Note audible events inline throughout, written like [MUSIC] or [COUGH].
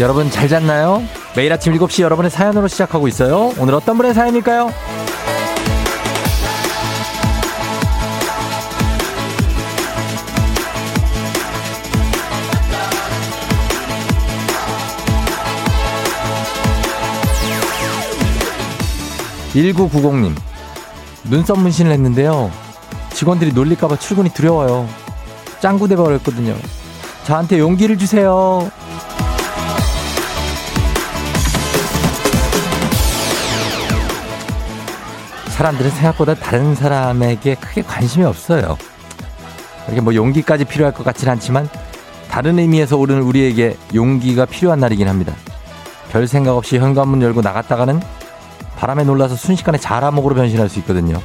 여러분 잘 잤나요? 매일 아침 7시 여러분의 사연으로 시작하고 있어요. 오늘 어떤 분의 사연일까요? 1990님, 눈썹 문신을 했는데요. 직원들이 놀릴까봐 출근이 두려워요. 짱구대 버렸거든요. 저한테 용기를 주세요. 사람들은 생각보다 다른 사람에게 크게 관심이 없어요. 이게 뭐 용기까지 필요할 것 같진 않지만 다른 의미에서 오늘 우리에게 용기가 필요한 날이긴 합니다. 별 생각 없이 현관문 열고 나갔다가는 바람에 놀라서 순식간에 자라목으로 변신할 수 있거든요.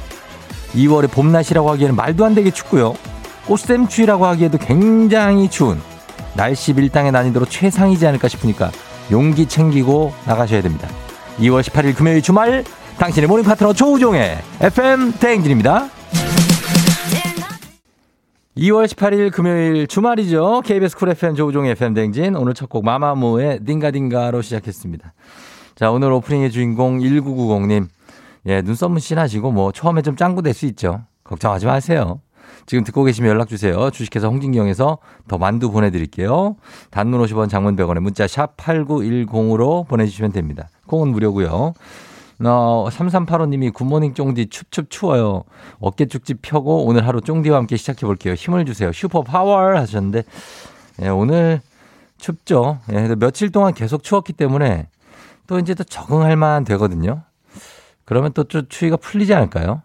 2월의 봄날씨라고 하기에는 말도 안 되게 춥고요. 꽃샘추위라고 하기에도 굉장히 추운 날씨 밀당의 난이도로 최상이지 않을까 싶으니까 용기 챙기고 나가셔야 됩니다. 2월 18일 금요일 주말 당신의 모닝 파트너 조우종의 FM 대행진입니다. 2월 18일 금요일 주말이죠. KBS 쿨 FM 조우종의 FM 대행진 오늘 첫 곡 마마무의 딩가딩가로 시작했습니다. 자, 오늘 오프닝의 주인공 1990님. 예, 눈썹 문신하시고 뭐 처음에 좀 짱구 될 수 있죠. 걱정하지 마세요. 지금 듣고 계시면 연락 주세요. 주식회사 홍진경에서 더 만두 보내드릴게요. 단문 50원 장문 100원에 문자 샵 8910으로 보내주시면 됩니다. 콩은 무료고요. 어, 3385님이 굿모닝 쫑디 춥춥 추워요. 어깨 쭉쭉 펴고 오늘 하루 쫑디와 함께 시작해 볼게요. 힘을 주세요. 슈퍼 파워 하셨는데 예, 오늘 춥죠. 예, 며칠 동안 계속 추웠기 때문에 또 이제 또 적응할 만 되거든요. 그러면 또좀 추위가 풀리지 않을까요?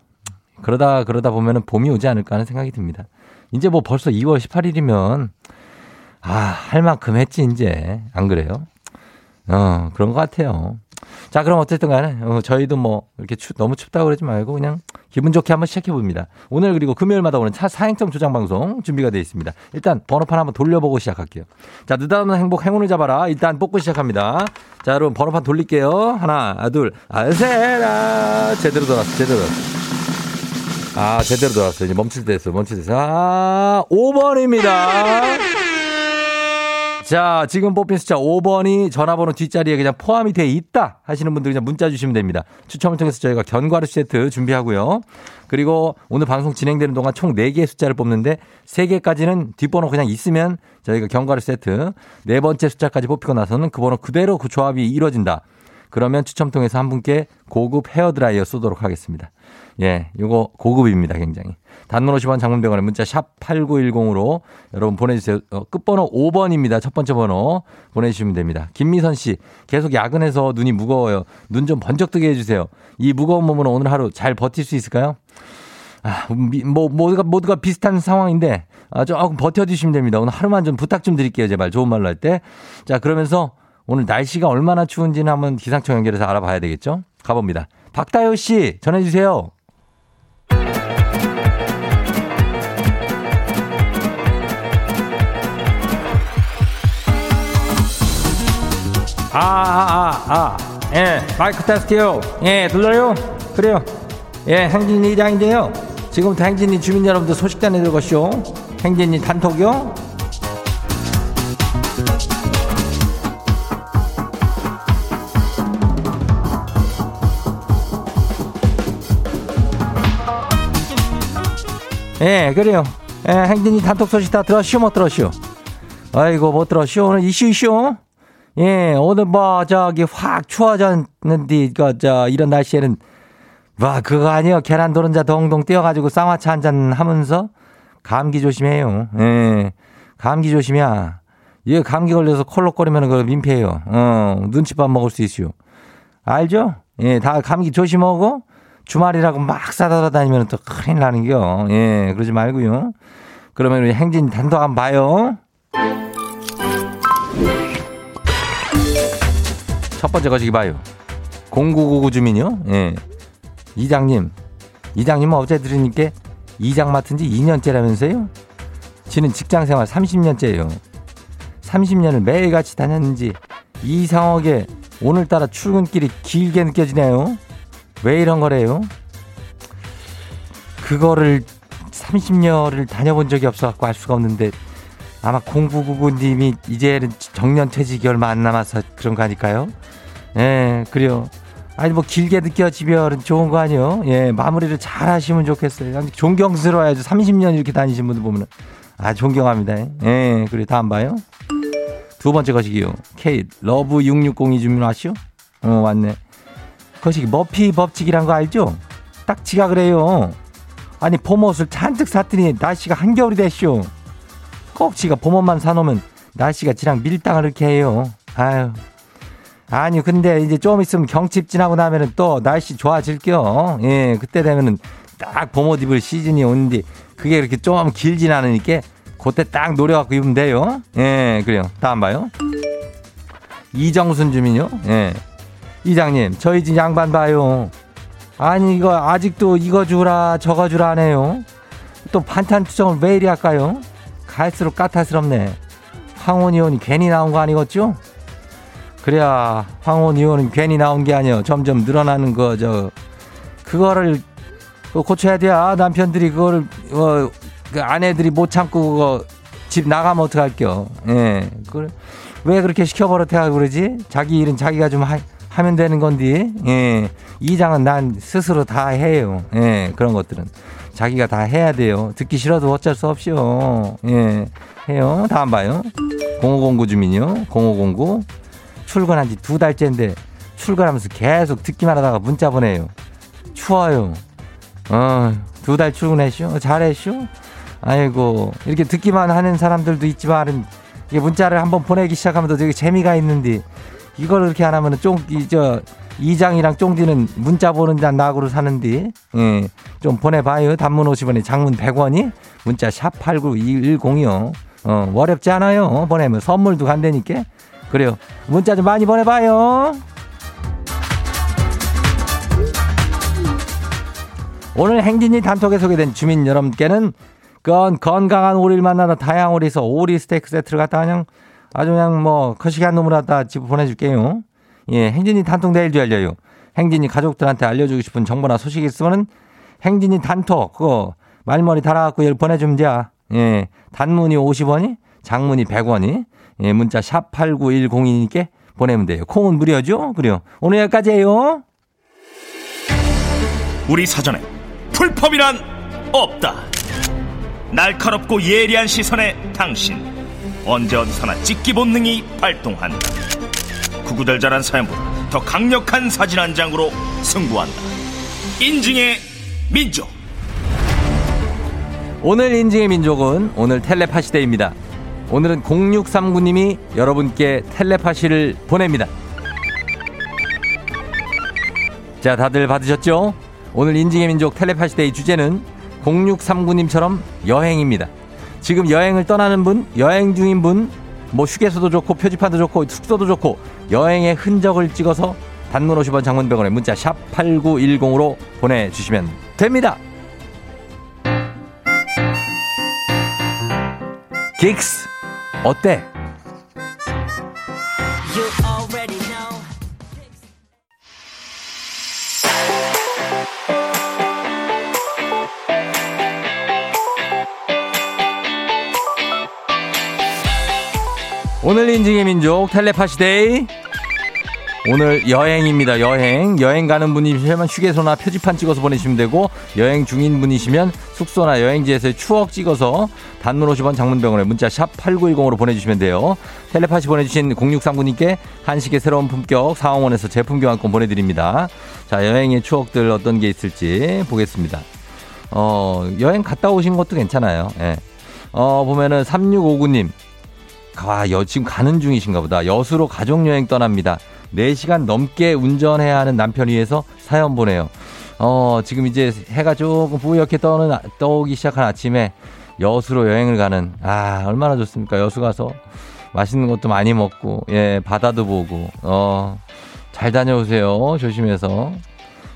그러다 그러다 보면은 봄이 오지 않을까 하는 생각이 듭니다. 이제 뭐 벌써 2월 18일이면 아, 할 만큼 했지 이제. 안 그래요? 어, 그런 것 같아요. 자, 그럼 어쨌든 간에 어, 저희도 뭐 이렇게 추, 너무 춥다고 그러지 말고 그냥 기분 좋게 한번 시작해 봅니다. 오늘 그리고 금요일마다 오는 차 사행점 조장 방송 준비가 되어 있습니다. 일단 번호판 한번 돌려보고 시작할게요. 자, 느닷없는 행복 행운을 잡아라. 일단 뽑고 시작합니다. 자, 여러분 번호판 돌릴게요. 하나, 둘, 아, 셋, 아, 제대로 돌았어, 제대로 돌았어. 아, 제대로 돌았어. 이제 멈출 때 됐어, 멈출 때 됐어. 아, 5번입니다. 자, 지금 뽑힌 숫자 5번이 전화번호 뒷자리에 그냥 포함이 돼 있다 하시는 분들 그냥 문자 주시면 됩니다. 추첨을 통해서 저희가 견과류 세트 준비하고요. 그리고 오늘 방송 진행되는 동안 총 4개의 숫자를 뽑는데 3개까지는 뒷번호 그냥 있으면 저희가 견과류 세트 네 번째 숫자까지 뽑히고 나서는 그 번호 그대로 그 조합이 이루어진다. 그러면 추첨 통해서 한 분께 고급 헤어드라이어 쏘도록 하겠습니다. 예, 요거 고급입니다, 굉장히. 단문 50원 장문병원에 문자 샵 8910으로 여러분 보내주세요. 어, 끝번호 5번입니다. 첫 번째 번호 보내주시면 됩니다. 김미선 씨, 계속 야근해서 눈이 무거워요. 눈 좀 번쩍 뜨게 해주세요. 이 무거운 몸으로 오늘 하루 잘 버틸 수 있을까요? 아, 뭐, 모두가, 모두가 비슷한 상황인데, 아, 조금 버텨주시면 됩니다. 오늘 하루만 좀 부탁 좀 드릴게요. 제발. 좋은 말로 할 때. 자, 그러면서 오늘 날씨가 얼마나 추운지는 한번 기상청 연결해서 알아봐야 되겠죠? 가봅니다. 박다효 씨, 전해주세요. 아, 아, 아, 아. 예, 마이크 테스트요. 예, 들려요? 그래요. 예, 행진이 이장인데요. 지금부터 행진이 주민 여러분들 소식 전해드릴 것이요. 행진이 단톡이요. 예, 그래요. 예, 행진이 단톡 소식 다 들었슈, 못 들었슈? 아이고, 못 들었슈? 오늘 이슈, 이슈? 예, 오늘 뭐, 저기, 확 추워졌는데, 그, 저, 이런 날씨에는, 와, 그거 아니요. 계란 도른자 동동 띄어가지고 쌍화차 한 잔 하면서, 감기 조심해요. 예, 감기 조심이야. 예, 감기 걸려서 콜록거리면 그 민폐예요. 어, 눈치밥 먹을 수 있슈. 알죠? 예, 다 감기 조심하고, 주말이라고 막 싸다다 다니면 또 큰일 나는겨. 예, 그러지 말고요. 그러면 우리 행진 단독 한번 봐요. 첫 번째 거시기 봐요. 0999 주민요. 예. 이장님. 이장님은 어제 들으니까 이장 맡은 지 2년째라면서요? 지는 직장 생활 30년째예요. 30년을 매일같이 다녔는지 이상하게 오늘따라 출근길이 길게 느껴지네요. 왜 이런 거래요? 그거를 30년을 다녀본 적이 없어갖고 알 수가 없는데 아마 공부구구님이 이제는 정년 퇴직이 얼마 안 남아서 그런 거 아닐까요? 예, 그래요. 아니, 뭐 길게 느껴지면 좋은 거 아니요? 예, 마무리를 잘 하시면 좋겠어요. 존경스러워야죠. 30년 이렇게 다니신 분들 보면은. 아, 존경합니다. 예, 그래, 다음 봐요. 두 번째 거시기요. K, 러브 6602 주문 왔쇼? 어, 왔네. 거시기, 머피 법칙이란 거 알죠? 딱 지가 그래요. 아니, 봄옷을 잔뜩 샀더니 날씨가 한겨울이 됐쇼. 꼭 지가 봄옷만 사놓으면 날씨가 지랑 밀당을 이렇게 해요. 아유. 아니, 근데 이제 좀 있으면 경칩 지나고 나면은 또 날씨 좋아질게요. 예, 그때 되면은 딱 봄옷 입을 시즌이 오는데 그게 이렇게 좀 길진 않으니까 그때 딱 노려갖고 입으면 돼요. 예, 그래요. 다음 봐요. 이정순 주민요. 예. 이장님, 저희 집 양반 봐요. 아니, 이거 아직도 이거 주라, 저거 주라 하네요. 또 반찬 투정을 왜 이리 할까요? 갈수록 까탈스럽네. 황혼 이혼이 괜히 나온 거 아니겠죠? 그래야 황혼 이혼은 괜히 나온 게 아니요. 점점 늘어나는 거, 저, 그거를 고쳐야 돼. 아, 남편들이 그거를, 어, 그 아내들이 못 참고 그거 집 나가면 어떡할겨. 예. 그걸 왜 그렇게 시켜버릇해 그러지? 자기 일은 자기가 좀 하, 하면 되는 건데, 예. 이장은 난 스스로 다 해요. 예. 그런 것들은. 자기가 다 해야 돼요. 듣기 싫어도 어쩔 수 없이요. 예. 해요. 다음 봐요. 0509 주민요. 0509. 출근한 지 두 달째인데 출근하면서 계속 듣기만 하다가 문자 보내요. 추워요. 어, 두 달 출근했쇼? 잘했쇼? 아이고, 이렇게 듣기만 하는 사람들도 있지만, 이게 문자를 한번 보내기 시작하면 되게 재미가 있는데, 이걸 그렇게 안 하면 은 쫑, 이, 저, 이장이랑 쫑디는 문자 보는 자 낙으로 사는데, 예, 좀 보내봐요. 단문 50원에 장문 100원이, 문자 샵 8910이요. 어, 어렵지 않아요. 보내면 선물도 간다니까. 그래요. 문자 좀 많이 보내봐요. 오늘 행진이 단톡에 소개된 주민 여러분께는 건 건강한 오리를 만나다 다양한 오리에서 오리 스테이크 세트를 갖다 그냥 아주 그냥 뭐 거시기한 놈을 갖다 집 보내줄게요. 예, 행진이 단톡 내일도 열려요. 행진이 가족들한테 알려주고 싶은 정보나 소식이 있으면은 행진이 단톡 그거 말머리 달아갖고 열 보내주면 돼. 예, 단문이 50원이, 장문이 100원이, 예, 문자 샵 8910이니까 보내면 돼요. 콩은 무료죠? 그래요. 오늘 여기까지예요. 우리 사전에 불펌이란 없다. 날카롭고 예리한 시선의 당신 언제 어디서나 찍기 본능이 발동한다. 구구절절한 사연보다 더 강력한 사진 한 장으로 승부한다. 인증의 민족. 오늘 인증의 민족은 오늘 텔레파시 데이입니다. 오늘은 0639님이 여러분께 텔레파시를 보냅니다. 자, 다들 받으셨죠? 오늘 인증의 민족 텔레파시 데이 주제는 0639님처럼 여행입니다. 지금 여행을 떠나는 분, 여행 중인 분, 뭐 휴게소도 좋고 표지판도 좋고 숙소도 좋고 여행의 흔적을 찍어서 단문 50원 장문 100원에 문자 샵 8910으로 보내주시면 됩니다. 긱스 어때? 오늘 인증의 민족 텔레파시 데이 오늘 여행입니다. 여행. 여행 가는 분이시면 휴게소나 표지판 찍어서 보내시면 되고 여행 중인 분이시면 숙소나 여행지에서의 추억 찍어서 단문 50원 장문 100원에 문자 샵 8910으로 보내주시면 돼요. 텔레파시 보내주신 0639님께 한식의 새로운 품격 사옹원에서 제품 교환권 보내드립니다. 자, 여행의 추억들 어떤 게 있을지 보겠습니다. 어, 여행 갔다 오신 것도 괜찮아요. 예. 어, 보면은 3659님. 아, 여, 지금 가는 중이신가 보다. 여수로 가족여행 떠납니다. 4시간 넘게 운전해야 하는 남편 위해서 사연 보내요. 어, 지금 이제 해가 조금 뿌옇게 떠는, 떠오기 시작한 아침에 여수로 여행을 가는, 아, 얼마나 좋습니까? 여수 가서 맛있는 것도 많이 먹고, 예, 바다도 보고, 어, 잘 다녀오세요. 조심해서.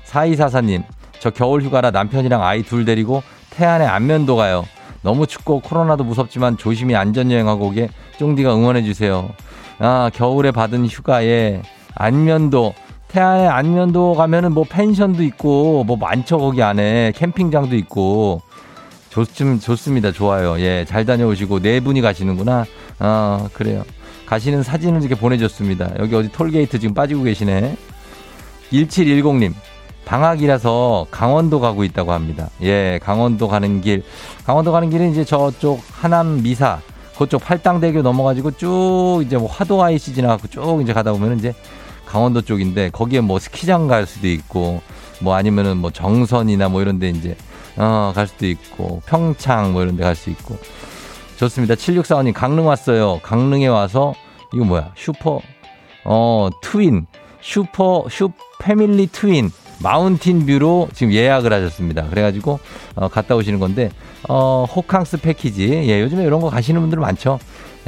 4244님, 저 겨울 휴가라 남편이랑 아이 둘 데리고 태안에 안면도 가요. 너무 춥고 코로나도 무섭지만 조심히 안전여행하고 오게 쫑디가 응원해주세요. 아, 겨울에 받은 휴가에 안면도 태안에 안면도 가면은 뭐 펜션도 있고 뭐 많죠 거기 안에 캠핑장도 있고 좋, 좋습니다. 좋아요. 예, 잘 다녀오시고 네 분이 가시는구나. 어, 그래요. 가시는 사진을 이렇게 보내줬습니다. 여기 어디 톨게이트 지금 빠지고 계시네. 1710님. 방학이라서 강원도 가고 있다고 합니다. 예, 강원도 가는 길. 강원도 가는 길은 이제 저쪽 하남 미사, 그쪽 팔당대교 넘어가지고 쭉 이제 뭐 화도 IC 지나가고 쭉 이제 가다 보면 이제 강원도 쪽인데 거기에 뭐 스키장 갈 수도 있고 뭐 아니면은 뭐 정선이나 뭐 이런 데 이제 어, 갈 수도 있고 평창 뭐 이런 데 갈 수 있고 좋습니다. 7645님 강릉 왔어요. 강릉에 와서 이거 뭐야? 슈퍼 어, twin 슈퍼 슈 family twin mountain view로 지금 예약을 하셨습니다. 그래가지고 어, 갔다 오시는 건데 어, 호캉스 패키지 예 요즘에 이런 거 가시는 분들 많죠.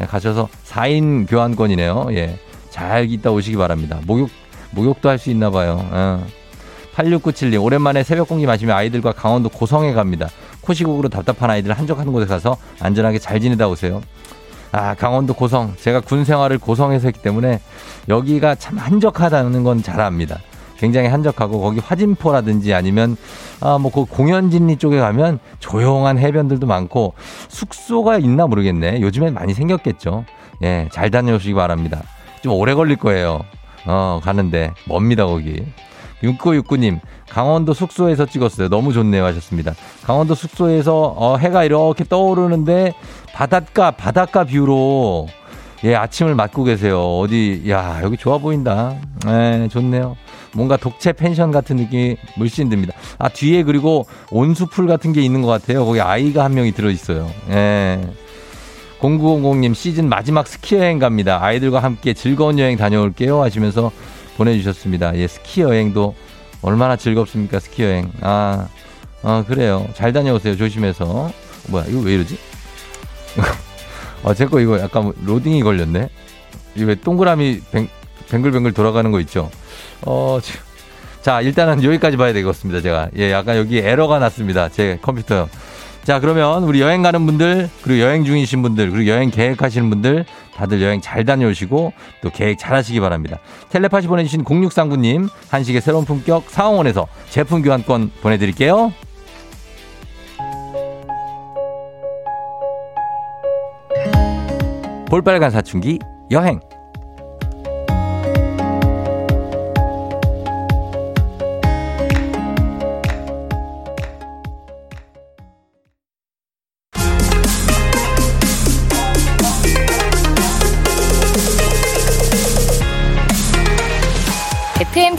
예, 가셔서 4인 교환권이네요. 예. 잘 있다 오시기 바랍니다. 목욕 목욕도 할 수 있나 봐요. 어. 8697님, 오랜만에 새벽 공기 마시며 아이들과 강원도 고성에 갑니다. 코시국으로 답답한 아이들 한적한 곳에 가서 안전하게 잘 지내다 오세요. 아, 강원도 고성. 제가 군 생활을 고성에서 했기 때문에 여기가 참 한적하다는 건 잘 압니다. 굉장히 한적하고 거기 화진포라든지 아니면 아 뭐 그 공연진리 쪽에 가면 조용한 해변들도 많고 숙소가 있나 모르겠네. 요즘엔 많이 생겼겠죠. 예, 잘 다녀오시기 바랍니다. 좀 오래 걸릴 거예요. 어, 가는데 멉니다 거기. 6969님, 강원도 숙소에서 찍었어요. 너무 좋네요. 하셨습니다. 강원도 숙소에서 어, 해가 이렇게 떠오르는데 바닷가, 바닷가 view로 예, 아침을 맞고 계세요. 어디, 야, 여기 좋아 보인다. 예, 좋네요. 뭔가 독채 펜션 같은 느낌이 물씬 듭니다. 아, 뒤에 그리고 온수풀 같은 게 있는 것 같아요. 거기 아이가 한 명이 들어있어요. 예. 0900님 시즌 마지막 스키 여행 갑니다. 아이들과 함께 즐거운 여행 다녀올게요. 하시면서 보내주셨습니다. 예, 스키 여행도 얼마나 즐겁습니까? 스키 여행. 아, 아 그래요. 잘 다녀오세요. 조심해서. 뭐야, 이거 왜 이러지? 아, [LAUGHS] 제거 이거 약간 로딩이 걸렸네. 이거 왜 동그라미 뱅, 뱅글뱅글 돌아가는 거 있죠? 어, 자, 일단은 여기까지 봐야 되겠습니다. 제가. 예, 약간 여기 에러가 났습니다. 제 컴퓨터. 자, 그러면 우리 여행 가는 분들, 그리고 여행 중이신 분들, 그리고 여행 계획하시는 분들, 다들 여행 잘 다녀오시고 또 계획 잘 하시기 바랍니다. 텔레파시 보내주신 0639님, 한식의 새로운 품격 상황원에서 제품 교환권 보내드릴게요. 볼빨간 사춘기 여행.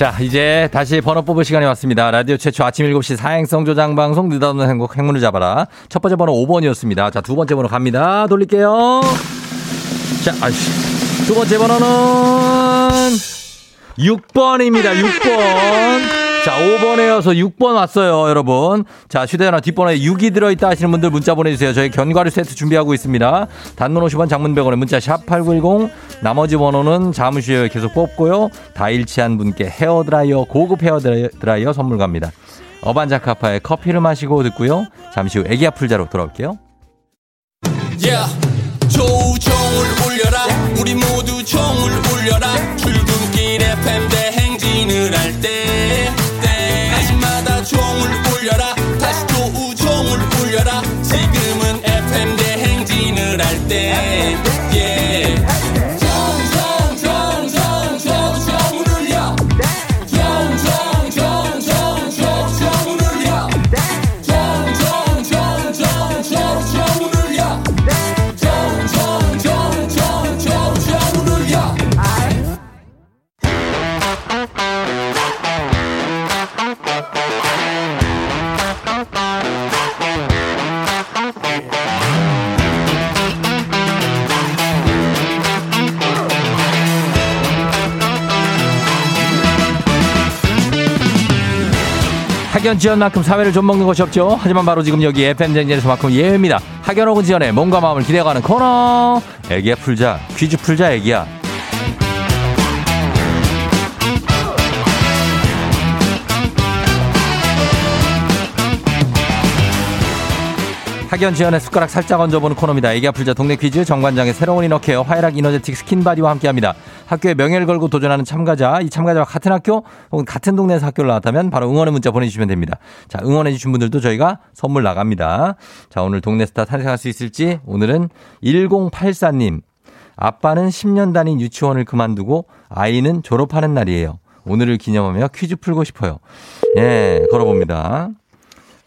자, 이제 다시 번호 뽑을 시간이 왔습니다. 라디오 최초 아침 7시 사행성 조장 방송 느닷없는 행복 행운을 잡아라. 첫 번째 번호 5번이었습니다. 자, 두 번째 번호 갑니다. 돌릴게요. 자, 아이씨. 두 번째 번호는 6번입니다. 6번. 자, 5번에 이어서 6번 왔어요, 여러분. 자, 휴대전화 뒷번호에 6이 들어있다 하시는 분들 문자 보내주세요. 저희 견과류 세트 준비하고 있습니다. 단문 50원 장문 100원에 문자 샵 8910. 나머지 번호는 잠시 후에 계속 뽑고요. 다 일치한 분께 헤어드라이어, 고급 헤어드라이어 선물 갑니다. 어반자카파의 커피를 마시고 듣고요. 잠시 후 애기 아플 자로 돌아올게요. Yeah. 조종을 울려라 우리 모두 종을 울려라 출 대 학연 지연만큼 사회를 좀 먹는 것이 없죠. 하지만 바로 지금 여기 FM 댕진에서만큼 예외입니다. 학연 혹은 지연의 몸과 마음을 기대어가는 코너. 애기야 풀자 퀴즈 풀자 애기야. 학연 지연의 숟가락 살짝 얹어보는 코너입니다. 애기야 풀자 동네 퀴즈 정관장의 새로운 이너케어 화애락 이너제틱 스킨바디와 함께합니다. 학교에 명예를 걸고 도전하는 참가자 이 참가자와 같은 학교 혹은 같은 동네에서 학교를 나왔다면 바로 응원의 문자 보내주시면 됩니다. 자 응원해 주신 분들도 저희가 선물 나갑니다. 자 오늘 동네 스타 탄생할 수 있을지 오늘은 1084님 아빠는 10년 다닌 유치원을 그만두고 아이는 졸업하는 날이에요. 오늘을 기념하며 퀴즈 풀고 싶어요. 예, 걸어봅니다.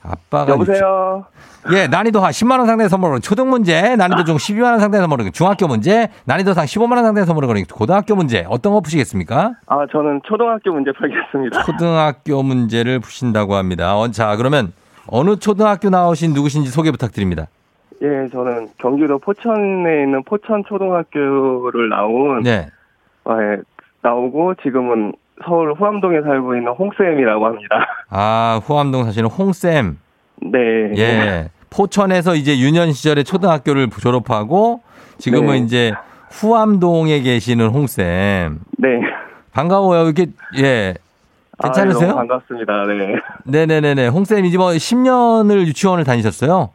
아빠가 여보세요. 유치... 예, 난이도 하 10만 원 상당의 선물을 초등 문제, 난이도 중 12만 원 상당의 선물을 중학교 문제, 난이도 상 15만 원 상당의 선물을 고등학교 문제. 어떤 거 푸시겠습니까? 아, 저는 초등학교 문제 풀겠습니다. 초등학교 문제를 푸신다고 합니다. 어, 자, 그러면 어느 초등학교 나오신 누구신지 소개 부탁드립니다. 예, 저는 경기도 포천에 있는 포천 초등학교를 나온 네. 아, 예, 나오고 지금은 서울 후암동에 살고 있는 홍쌤이라고 합니다. [LAUGHS] 아, 후암동 사시는 홍쌤. 네. 예. 포천에서 이제 유년 시절에 초등학교를 졸업하고 지금은 네. 이제 후암동에 계시는 홍쌤. 네. 반가워요. 이렇게, 예. 괜찮으세요? 아, 너무 반갑습니다. 네. 네네네네. 홍쌤 이제 뭐 10년을 유치원을 다니셨어요?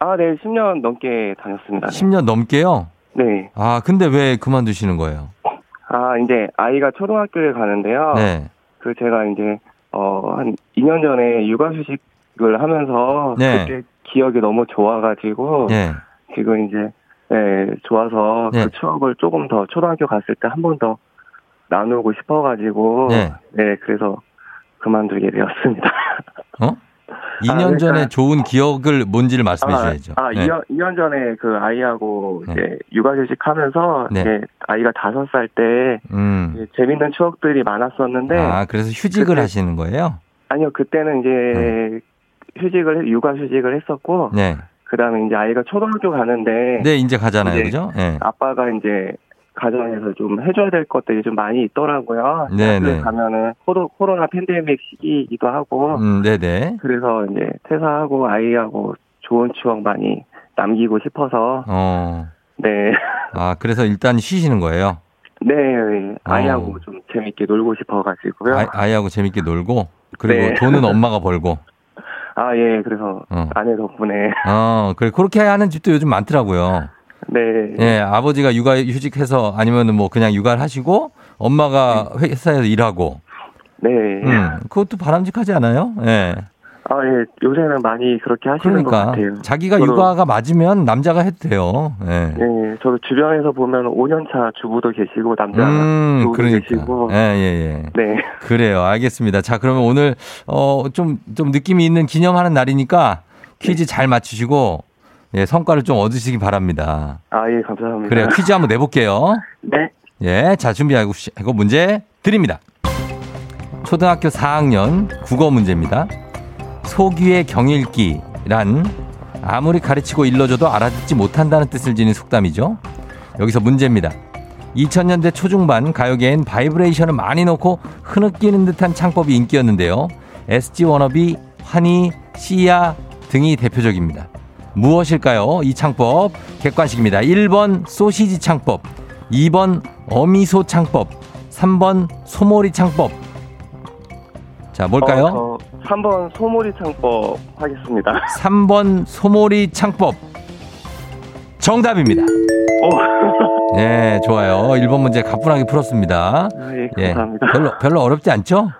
아, 네. 10년 넘게 다녔습니다. 10년 넘게요? 네. 아, 근데 왜 그만두시는 거예요? 아, 이제 아이가 초등학교에 가는데요. 네. 그 제가 이제 어, 한 2년 전에 육아휴직을 하면서 네. 그때 기억이 너무 좋아 가지고 네. 지금 이제 네, 좋아서 네. 그 추억을 조금 더 초등학교 갔을 때 한 번 더 나누고 싶어 가지고 네. 네, 그래서 그만두게 되었습니다. 어? 2년 그러니까- 전에 좋은 기억을 뭔지를 말씀해 주셔야죠. 아, 네. 2년, 2년 전에 그 아이하고 네. 이제 육아휴직 하면서 네. 이제 아이가 다섯 살때 음. 재밌는 추억들이 많았었는데 아, 그래서 휴직을 그때- 하시는 거예요? 아니요 그때는 이제 휴직을 육아휴직을 했었고 네. 그 다음에 이제 아이가 초등학교 가는데 네, 이제 가잖아요. 이제 그죠? 네. 아빠가 이제 가정에서 좀 해줘야 될 것들이 좀 많이 있더라고요. 네, 학교에 네. 가면은 코로, 코로나 팬데믹 시기이기도 하고 음, 네네. 그래서 이제 퇴사하고 아이하고 좋은 추억 많이 남기고 싶어서 어. 네. 아, 그래서 일단 쉬시는 거예요? 네, 아이하고 어. 좀 재밌게 놀고 싶어가지고요. 아, 아이하고 재밌게 놀고, 그리고 네. 돈은 엄마가 벌고. 아, 예, 그래서 어. 아내 덕분에. 어, 그래, 그렇게 하는 집도 요즘 많더라고요. 네. 예, 아버지가 육아 휴직해서 아니면은 뭐 그냥 육아를 하시고, 엄마가 회사에서 일하고, 네. 음, 그것도 바람직하지 않아요? 예. 아, 예, 요새는 많이 그렇게 하시는 것 그러니까 같아요. 자기가 저도- 육아가 맞으면 남자가 해도 돼요. 예. 네, 저도 주변에서 보면 5년차 주부도 계시고, 남자 음, 주부도 그러니까. 계시고. 예, 예, 예. 네. 그래요. 알겠습니다. 자, 그러면 오늘, 어, 좀, 좀 느낌이 있는 기념하는 날이니까 퀴즈 잘 맞추시고, 예, 성과를 좀 얻으시기 바랍니다. 아, 예, 감사합니다. 그래요. 퀴즈 한번 내볼게요. [LAUGHS] 네. 예, 자, 준비하고, 시- 하고 문제 드립니다. 초등학교 4학년 국어 문제입니다. 소귀의 경읽기란 아무리 가르치고 일러줘도 알아듣지 못한다는 뜻을 지닌 속담이죠. 여기서 문제입니다. 2000년대 초중반 가요계엔 바이브레이션을 많이 넣고 흐느끼는 듯한 창법이 인기였는데요. SG 워너비, 환희, 씨야 등이 대표적입니다. 무엇일까요? 이 창법 객관식입니다. 1번 소시지 창법, 2번 어미소 창법, 3번 소몰이 창법. 자, 뭘까요? 어, 저 3번 소몰이 창법 하겠습니다. [LAUGHS] 3번 소몰이 창법. 정답입니다. 오, 네, [LAUGHS] 좋아요. 1번 문제 가뿐하게 풀었습니다. 아, 예, 예. 감사합니다. 별로, 별로 어렵지 않죠?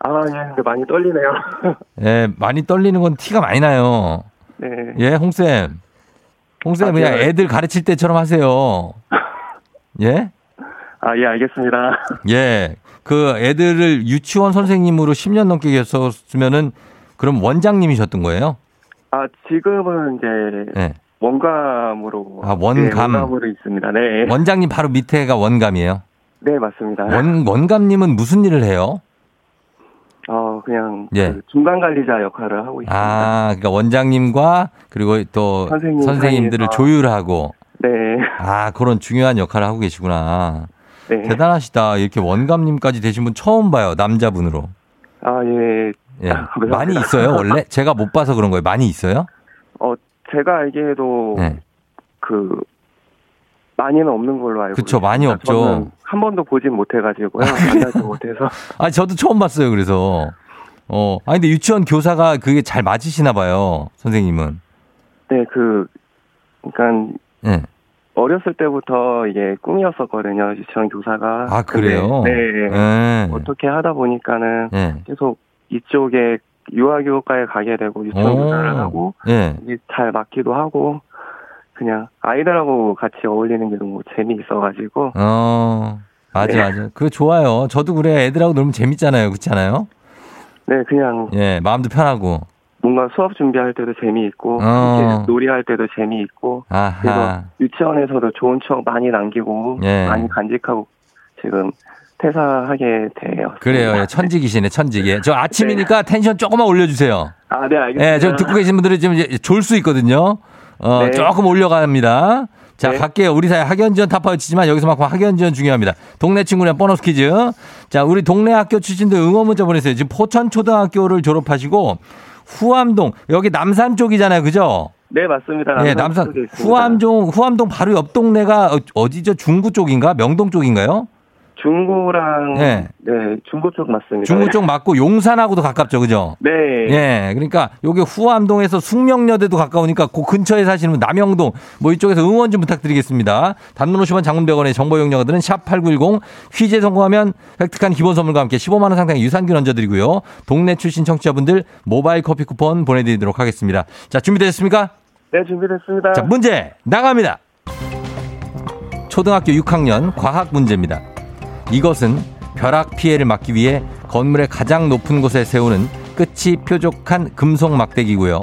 아, 예, 근데 많이 떨리네요. [LAUGHS] 예, 많이 떨리는 건 티가 많이 나요. 네. 예, 홍쌤. 홍쌤 아, 그냥 제가- 애들 가르칠 때처럼 하세요. [LAUGHS] 예? 아, 예, 알겠습니다. [LAUGHS] 예. 그 애들을 유치원 선생님으로 10년 넘게 계셨으면은 그럼 원장님이셨던 거예요? 아, 지금은 이제 예. 원감으로. 아, 원감. 네, 원감으로 있습니다. 네. 원장님 바로 밑에가 원감이에요. 네, 맞습니다. 원, 원감님은 무슨 일을 해요? 어, 그냥 예. 그 중간 관리자 역할을 하고 있습니다. 아, 그러니까 원장님과 그리고 또 선생님 선생님들을 사이에서. 조율하고 네. 아, 그런 중요한 역할을 하고 계시구나. 네. 대단하시다. 이렇게 원감님까지 되신 분 처음 봐요. 남자분으로. 아, 예. 예. 많이 있어요, 원래? [LAUGHS] 제가 못 봐서 그런 거예요. 많이 있어요? 어, 제가 알기에도 네. 그 많이는 없는 걸로 알고 있습니다. 많이 없죠. 한 번도 보진 못해가지고요. 만나지 못해서. [LAUGHS] 아, 저도 처음 봤어요. 그래서. 어. 아, 근데 유치원 교사가 그게 잘 맞으시나 봐요. 선생님은. 네, 그, 그러니까 예. 어렸을 때부터 이게 꿈이었었거든요. 유치원 교사가. 아, 그래요? 근데, 네. 예. 어떻게 하다 보니까는 예. 계속 이쪽에 유아교육과에 가게 되고 유치원 오. 교사를 하고 예. 이게 잘 맞기도 하고 그냥 아이들하고 같이 어울리는 게 너무 재미있어가지고 어. 맞아, 네. 맞아. 그거 좋아요. 저도 그래. 애들하고 놀면 재밌잖아요. 그렇지 않아요? 네 그냥 예. 마음도 편하고. 뭔가 수업 준비할 때도 재미있고 어. 놀이할 때도 재미있고 아하. 그래서 유치원에서도 좋은 추억 많이 남기고 예. 많이 간직하고 지금 퇴사하게 돼요. 그래요. 예, 천직이시네, 천직. 예. 저 아침이니까 텐션 조금만 올려주세요. 아, 네, 알겠습니다. 예, 저 듣고 계신 분들이 지금 이제 졸수 있거든요. 어, 네. 조금 올려갑니다. 자, 네. 갈게요. 우리 사회 학연 지원 타파를 치지만 여기서만큼 학연 지원 중요합니다. 동네 친구랑 보너스 퀴즈. 자, 우리 동네 학교 출신들 응원 문자 보내세요. 지금 포천초등학교를 졸업하시고 후암동 여기 남산 쪽이잖아요. 그죠? 네, 맞습니다. 예, 남산 남산 쪽에 있습니다. 후암동 후암동 바로 옆 동네가 어- 어디죠? 중구 쪽인가? 명동 쪽인가요? 중구랑 네. 네, 중구 쪽 맞습니다. 중구 쪽 맞고 용산하고도 가깝죠. 그죠? 네. 예, 그러니까 요게 후암동에서 숙명여대도 가까우니까 그 근처에 사시는 분 남영동 뭐 이쪽에서 응원 좀 부탁드리겠습니다. 단문 50원 장문병원의 정보 용료들은 샵 8910 퀴즈에 성공하면 획득한 기본 선물과 함께 15만 원 상당의 유산균 얹어드리고요. 동네 출신 청취자분들 모바일 커피 쿠폰 보내드리도록 하겠습니다. 자, 준비되셨습니까? 네, 준비됐습니다. 자, 문제 나갑니다. 초등학교 6학년 과학 문제입니다. 이것은 벼락 피해를 막기 위해 건물의 가장 높은 곳에 세우는 끝이 뾰족한 금속 막대기고요.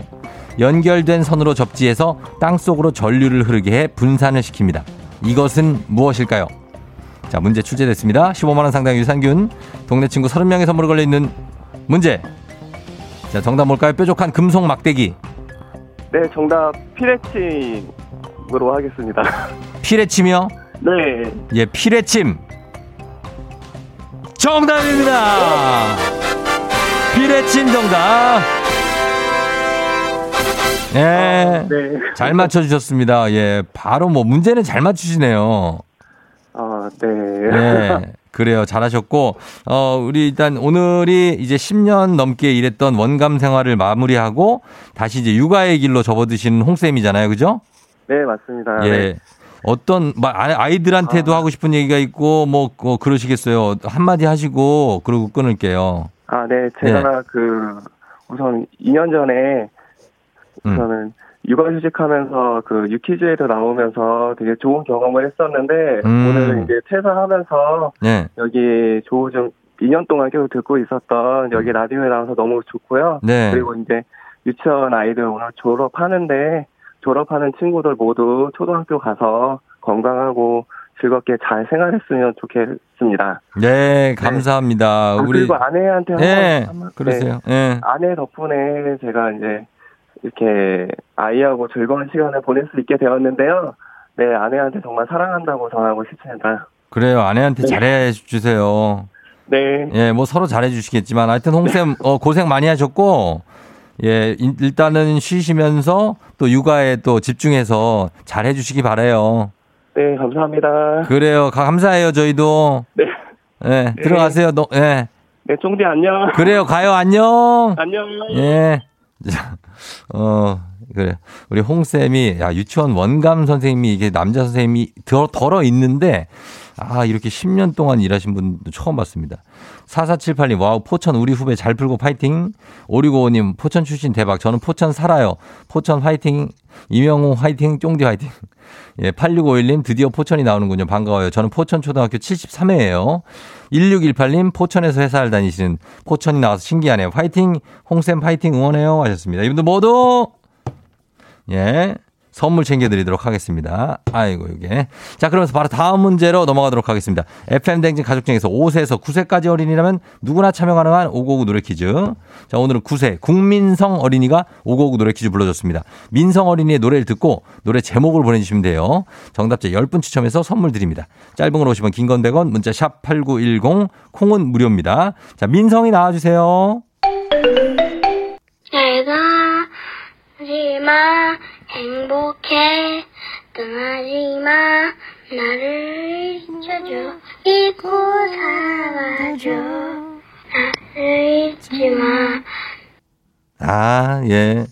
연결된 선으로 접지해서 땅 속으로 전류를 흐르게 해 분산을 시킵니다. 이것은 무엇일까요? 자, 문제 출제됐습니다. 15만원 상당 유산균, 동네 친구 30명의 선물을 걸려있는 문제. 자, 정답 뭘까요? 뾰족한 금속 막대기. 네, 정답 피레침으로 하겠습니다. 피레침이요? 네. 예, 피레침. 정답입니다. 피레침 정답. 예. 네. 잘 맞춰주셨습니다. 예. 바로 뭐 문제는 잘 맞추시네요. 아, 네. 예. 그래요. 잘하셨고, 어, 우리 일단 오늘이 이제 10년 넘게 일했던 원감 생활을 마무리하고 다시 이제 육아의 길로 접어드시는 홍쌤이잖아요. 그죠? 네, 맞습니다. 예. 네. 어떤 막 아- 아이들한테도 아. 하고 싶은 얘기가 있고 뭐, 뭐 그러시겠어요. 한마디 하시고 그러고 끊을게요. 아, 네. 제가 그 우선 2년 전에 음. 저는 육아휴직하면서 그 유키즈에도 나오면서 되게 좋은 경험을 했었는데 음. 오늘 이제 퇴사하면서 네. 여기 조우중 2년 동안 계속 듣고 있었던 여기 라디오에 나와서 너무 좋고요. 네. 그리고 이제 유치원 아이들 오늘 졸업하는데 졸업하는 친구들 모두 초등학교 가서 건강하고 즐겁게 잘 생활했으면 좋겠습니다. 네, 감사합니다. 아, 우리 그리고 아내한테 예. 한번 네. 그러세요. 예. 아내 덕분에 제가 이제 이렇게 아이하고 즐거운 시간을 보낼 수 있게 되었는데요. 네, 아내한테 정말 사랑한다고 전하고 싶습니다. 그래요. 아내한테 네. 잘해 주세요. 네, 예, 뭐 서로 잘해 주시겠지만 하여튼 홍쌤 어, 고생 많이 하셨고 예, 인- 일단은 쉬시면서 또 육아에 또 집중해서 잘 해 주시기 바래요. 네, 감사합니다. 그래요. 가- 감사해요. 저희도. 네, 예, 들어가세요. 너, 예. 네, 쫑디 안녕. 그래요. 가요. 안녕. 안녕. 예. 자, 어, 그래. 우리 홍쌤이, 야, 유치원 원감 선생님이 이게 남자 선생님이 덜, 덜어 있는데, 아, 이렇게 10년 동안 일하신 분도 처음 봤습니다. 4478님, 와우, 포천 우리 후배 잘 풀고 파이팅. 5655님, 포천 출신 대박. 저는 포천 살아요. 포천 화이팅. 이명호 화이팅. 쫑디 화이팅. 예, 8651님, 드디어 포천이 나오는군요. 반가워요. 저는 포천 초등학교 73회예요. 1618님, 포천에서 회사를 다니시는 포천이 나와서 신기하네요. 화이팅! 홍쌤 파이팅 응원해요. 하셨습니다. 이분들 모두, 예, 선물 챙겨드리도록 하겠습니다. 아이고, 이게. 자, 그러면서 바로 다음 문제로 넘어가도록 하겠습니다. FM댕진 가족 중에서 5세에서 9세까지 어린이라면 누구나 참여 가능한 5959 노래 퀴즈. 자, 오늘은 9세 국민성 어린이가 5959 노래 퀴즈 불러줬습니다. 민성 어린이의 노래를 듣고 노래 제목을 보내주시면 돼요. 정답자 10분 추첨해서 선물 드립니다. 짧은 걸 오시면 긴건 100원, 문자 샵 8910, 콩은 무료입니다. 자, 민성이 나와주세요. 잘가 하지마 행복해 떠나지마 나를 잊혀줘 잊고 살아줘 나를 잊지마 아, 예.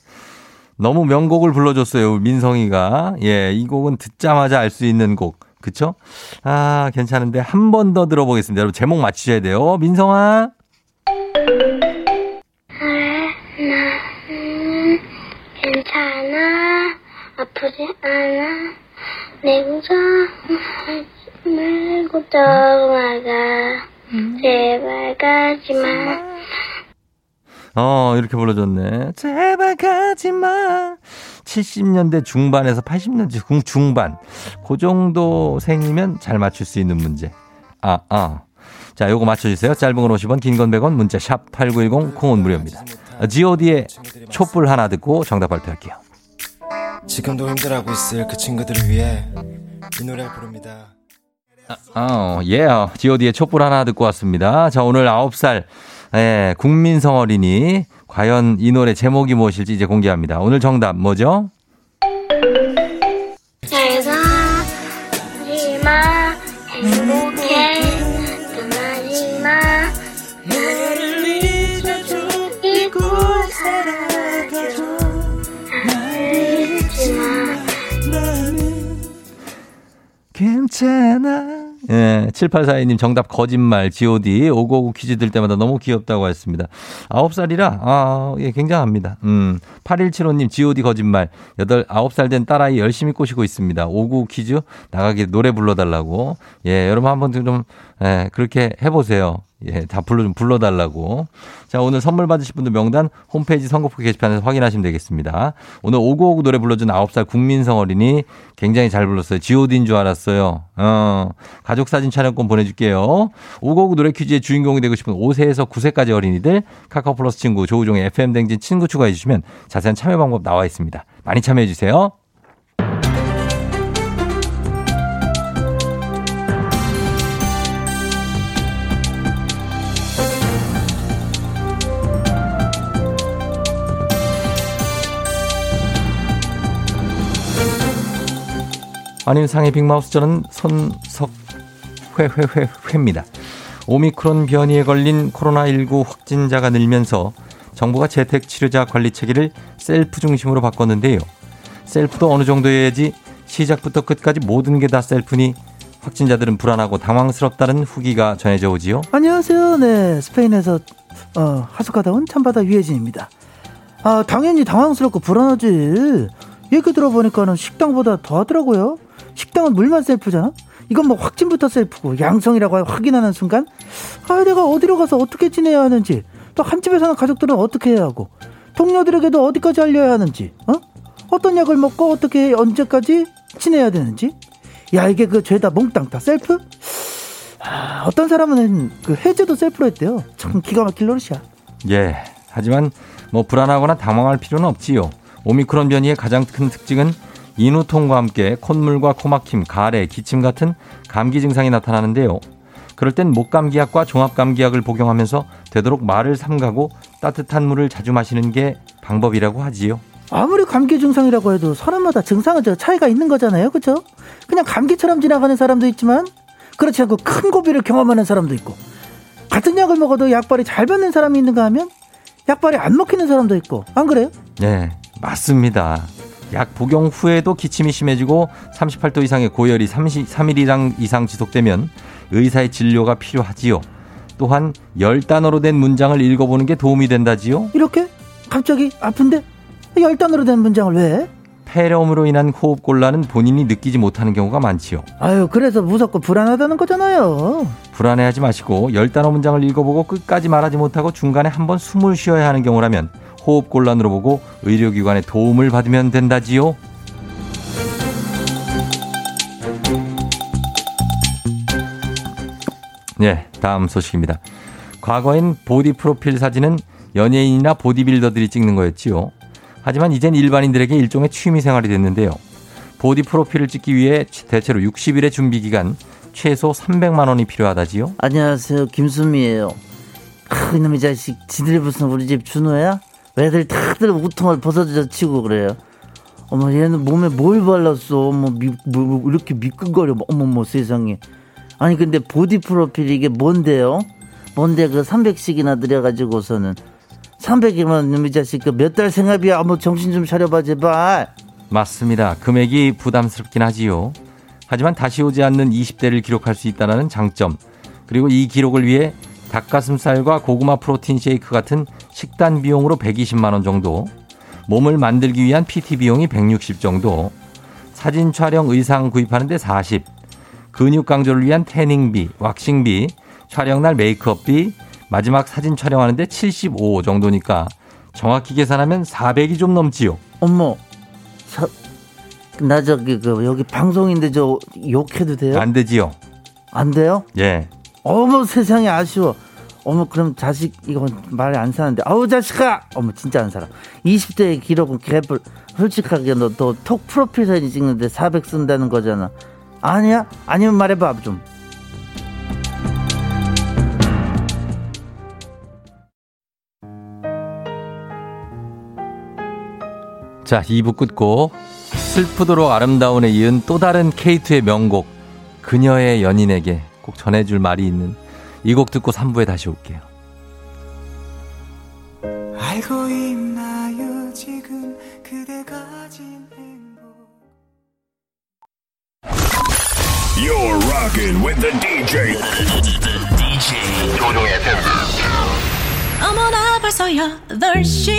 너무 명곡을 불러줬어요. 민성이가. 예, 이 곡은 듣자마자 알 수 있는 곡. 그쵸? 아, 괜찮은데 한 번 더 들어보겠습니다. 여러분 제목 맞추셔야 돼요. 민성아. 괜찮아 아프지 않아 내 걱정하지 말고 떠나가 제발 가지마 어, 이렇게 불러줬네. 제발 가지 마. 70년대 중반에서 80년대 중- 중반. 그 정도 생이면 잘 맞출 수 있는 문제. 아, 아. 자, 요거 맞춰주세요. 짧은 건 50원, 긴 건 100원, 문자 샵 8910, 콩은 무료입니다. god의 촛불 하나 듣고 정답 발표할게요. 지금도 힘들어하고 있을 그 친구들을 위해 이 노래를 부릅니다. 어, 예, god의 촛불 하나 듣고 왔습니다. 자, 오늘 9살, 예, 국민성 어린이. 과연 이 노래 제목이 무엇일지 이제 공개합니다. 오늘 정답 뭐죠? 잘가 하지마 행복 괜찮아. 예, 7842님 정답 거짓말, GOD, 559 퀴즈 들 때마다 너무 귀엽다고 했습니다. 9살이라, 아, 예, 굉장합니다. 음, 8175님 GOD 거짓말, 8, 9살 된 딸아이 열심히 꼬시고 있습니다. 59 퀴즈 나가게 노래 불러 달라고. 예, 여러분 한번 좀, 예, 그렇게 해보세요. 예, 다 불러, 좀 불러달라고. 자, 오늘 선물 받으실 분들 명단 홈페이지 선거표 게시판에서 확인하시면 되겠습니다. 오늘 5959 노래 불러준 9살 국민성 어린이 굉장히 잘 불렀어요. GOD인 줄 알았어요. 어, 가족사진 촬영권 보내줄게요. 5959 노래 퀴즈의 주인공이 되고 싶은 5세에서 9세까지 어린이들 카카오 플러스 친구 조우종의 FM댕진 친구 추가해주시면 자세한 참여 방법 나와 있습니다. 많이 참여해주세요. 아님 상해 빅마우스 저는 손석희희희희입니다. 오미크론 변이에 걸린 코로나19 확진자가 늘면서 정부가 재택 치료자 관리 체계를 셀프 중심으로 바꿨는데요. 셀프도 어느 정도여야지 시작부터 끝까지 모든 게 다 셀프니 확진자들은 불안하고 당황스럽다는 후기가 전해져 오지요. 안녕하세요. 네, 스페인에서 어, 하숙하다 온 참바다 유혜진입니다. 아, 당연히 당황스럽고 불안하지. 얘기 들어보니까는 식당보다 더 하더라고요. 식당은 물만 셀프잖아. 이건 뭐 확진부터 셀프고 양성이라고 확인하는 순간 아, 내가 어디로 가서 어떻게 지내야 하는지 또 한 집에 사는 가족들은 어떻게 해야 하고 동료들에게도 어디까지 알려야 하는지 어? 어떤 약을 먹고 어떻게 언제까지 지내야 되는지 야 이게 그 죄다 몽땅 다 셀프? 아, 어떤 사람은 그 해제도 셀프로 했대요. 참 기가 막힐 노릇이야. 예. 하지만 뭐 불안하거나 당황할 필요는 없지요. 오미크론 변이의 가장 큰 특징은 인후통과 함께 콧물과 코막힘, 가래, 기침 같은 감기 증상이 나타나는데요. 그럴 땐 목감기약과 종합감기약을 복용하면서 되도록 말을 삼가고 따뜻한 물을 자주 마시는 게 방법이라고 하지요. 아무리 감기 증상이라고 해도 사람마다 증상은 저 차이가 있는 거잖아요. 그죠? 그냥 감기처럼 지나가는 사람도 있지만 그렇지 않고 큰 고비를 경험하는 사람도 있고 같은 약을 먹어도 약발이 잘 받는 사람이 있는가 하면 약발이 안 먹히는 사람도 있고 안 그래요? 네, 맞습니다. 약 복용 후에도 기침이 심해지고 38도 이상의 고열이 30, 3일 이상, 이상 지속되면 의사의 진료가 필요하지요. 또한 열 단어로 된 문장을 읽어보는 게 도움이 된다지요. 이렇게 갑자기 아픈데 열단으로 된 문장을 왜? 폐렴으로 인한 호흡 곤란은 본인이 느끼지 못하는 경우가 많지요. 아유 그래서 무섭고 불안하다는 거잖아요. 불안해하지 마시고 열 단어 문장을 읽어보고 끝까지 말하지 못하고 중간에 한번 숨을 쉬어야 하는 경우라면 호흡 곤란으로 보고 의료기관의 도움을 받으면 된다지요. 네, 다음 소식입니다. 과거엔 보디 프로필 사진은 연예인이나 보디빌더들이 찍는 거였지요. 하지만 이젠 일반인들에게 일종의 취미 생활이 됐는데요. 보디 프로필을 찍기 위해 대체로 60일의 준비 기간 최소 300만 원이 필요하다지요. 안녕하세요 김수미예요 크 이놈의 자식 지들이 무슨 우리 집 준호야? 왜들 다들 우통을 벗어져 치고 그래요 어머 얘는 몸에 뭘 발랐어 어머 미, 뭐, 뭐 이렇게 미끈거려 어머 뭐 세상에 아니 근데 보디 프로필 이게 뭔데요? 뭔데 그 300씩이나 들여가지고서는 300이면 이놈의 자식 그 몇 달 생활비야 어머 정신 좀 차려봐 제발 맞습니다. 금액이 부담스럽긴 하지요. 하지만 다시 오지 않는 20대를 기록할 수 있다는 장점. 그리고 이 기록을 위해 닭가슴살과 고구마 프로틴 쉐이크 같은 식단 비용으로 120만 원 정도, 몸을 만들기 위한 PT 비용이 160 정도, 사진 촬영 의상 구입하는데 40, 근육 강조를 위한 태닝비, 왁싱비, 촬영날 메이크업비, 마지막 사진 촬영하는데 75 정도니까 정확히 계산하면 400이 좀 넘지요. 어머 사, 나 저기 그 여기 방송인데 저 욕해도 돼요? 안 되지요. 안 돼요? 예. 어머 세상에 아쉬워. 어머 그럼 자식 이건 말이 안 사는데. 아우 자식아! 어머 진짜 안 살아. 20대의 기록은 개뿔. 솔직하게 너 너 톡 프로필 사진 찍는데 400 쓴다는 거잖아. 아니야? 아니면 말해봐 좀. 자, 2부 끝고 슬프도록 아름다운에 이은 또 다른 K2의 명곡 그녀의 연인에게 꼭 전해줄 말이 있는 이 곡 듣고 3부에 다시 올게요. 알고 있나요 지금 그대가 행복 You're rocking with the DJ. the DJ. 조종의 FM. 어머나 벌써 8시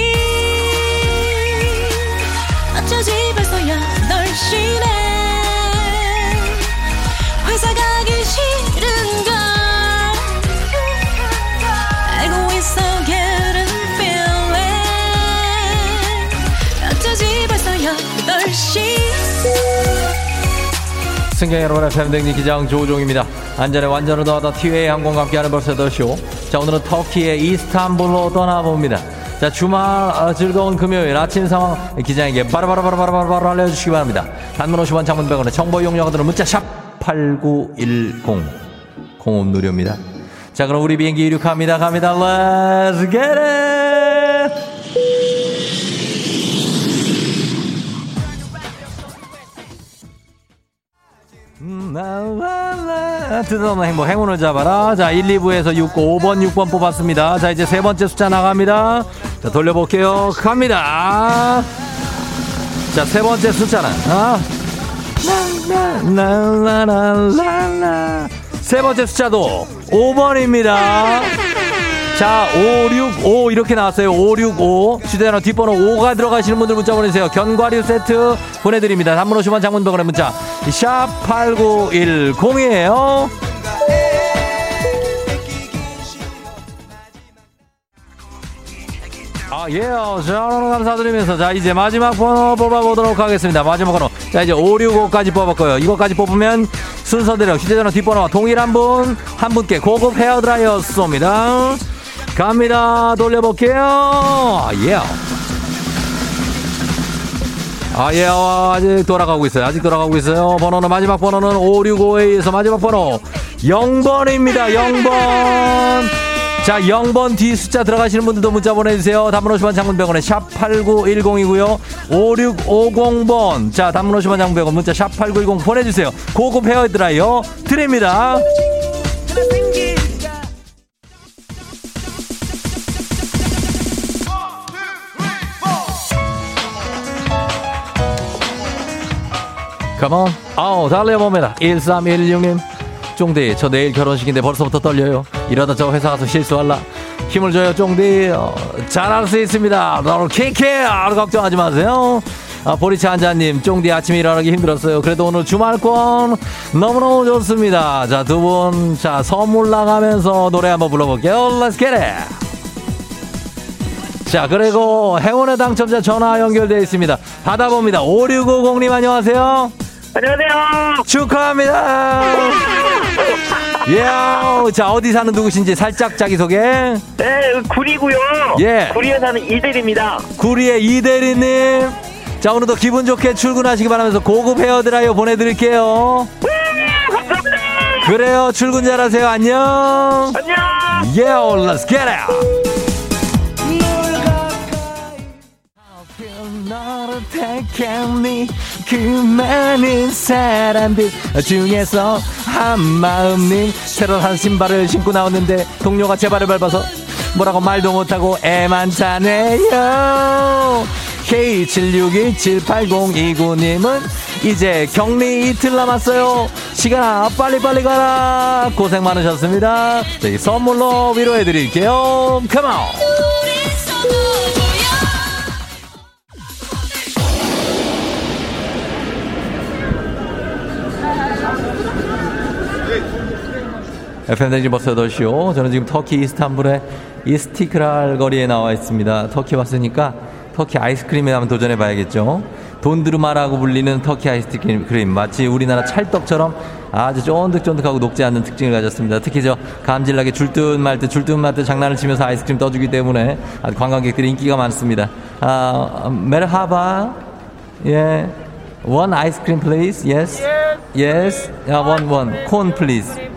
어쩌지 벌써 8시네 승객 여러분의 팬댕진 기장 조우종입니다. 안전에 완전을 더하다 티웨이 항공과 함께하는 벌써 더쇼. 자, 오늘은 터키의 이스탄불로 떠나봅니다. 자, 주말 어, 즐거운 금요일 아침 상황 기장에게 바로바로바로바로바로 알려주시기 바랍니다. 단문 50원 장문 100원에 정보 이용료들은 문자 샵 8910. 공업 누료입니다. 자, 그럼 우리 비행기 이륙합니다. 갑니다. Let's get it! 뜨거운 행복 행운을 잡아라. 자 1, 2부에서 6, 5번 6번 뽑았습니다. 자 이제 세 번째 숫자 나갑니다. 자 돌려볼게요. 갑니다. 자 세 번째 숫자는 아 세 번째 숫자도 5번입니다 자, 565 이렇게 나왔어요. 565. 휴대전화 뒷번호 5가 들어가시는 분들 문자 보내주세요. 견과류 세트 보내드립니다. 단문 50원 장문병원의 문자. 샵 8910이에요. 아, 예, 자, 오늘 감사드리면서, 자, 이제 마지막 번호 뽑아보도록 하겠습니다. 마지막 번호. 자, 이제 565까지 뽑았고요. 이거까지 뽑으면 순서대로 휴대전화 뒷번호와 동일한 분, 한 분께 고급 헤어드라이어 쏩니다. 갑니다. 돌려볼게요. 예. 아, 예, 어, 아직 돌아가고 있어요. 아직 돌아가고 있어요. 번호는 마지막 번호는 565A에서 마지막 번호 0번입니다. 0번. 자, 0번 뒤 숫자 들어가시는 분들도 문자 보내주세요. 단문 50원 장문병원에 샵8910이고요. 5650번. 자, 단문 50원 장문병원 문자 샵8910 보내주세요. 고급 헤어드라이어 드립니다. 컴온. 아우, 달려봅니다. 1316님. 쫑디, 저 내일 결혼식인데 벌써부터 떨려요. 이러다 저 회사 가서 실수할라. 힘을 줘요, 쫑디. 어, 잘할 수 있습니다. 너를 킥해! 아, 걱정하지 마세요. 아, 보리차 한자님, 쫑디 아침에 일어나기 힘들었어요. 그래도 오늘 주말권 너무너무 좋습니다. 자, 두 분, 자, 선물 나가면서 노래 한번 불러볼게요. Let's get it! 자, 그리고 행운의 당첨자 전화 연결되어 있습니다. 받아봅니다. 5650님 안녕하세요. 안녕하세요. 축하합니다. [LAUGHS] 예, 자, 어디 사는 누구신지 살짝 자기 소개. 네, 구리고요. 예. 구리에 사는 이들입니다. 구리의 이대리님. 자, 오늘도 기분 좋게 출근하시기 바라면서 고급 헤어드라이어 보내드릴게요. 그래요, 출근 잘하세요. 안녕. 안녕. 예, let's get it. 그 많은 사람들 중에서 한마음님 새로 산 신발을 신고 나왔는데 동료가 제 발을 밟아서 뭐라고 말도 못하고 애만 차네요. K76178029님은 이제 격리 이틀 남았어요. 시간아 빨리빨리 가라. 고생 많으셨습니다. 저희 선물로 위로해드릴게요. 컴온 FM댕진 버스 8시요. 저는 지금 터키 이스탄불의 이스티크랄 거리에 나와 있습니다. 터키 왔으니까 터키 아이스크림에 한번 도전해 봐야겠죠. 돈드르마라고 불리는 터키 아이스크림. 마치 우리나라 찰떡처럼 아주 쫀득쫀득하고 녹지 않는 특징을 가졌습니다. 특히 저 감질나게 줄듯 말듯 줄듯 말듯 장난을 치면서 아이스크림 떠주기 때문에 아주 관광객들이 인기가 많습니다. 아, Merhaba. 예. One ice cream please. Yes. Yes. Yeah, one one. Cone please.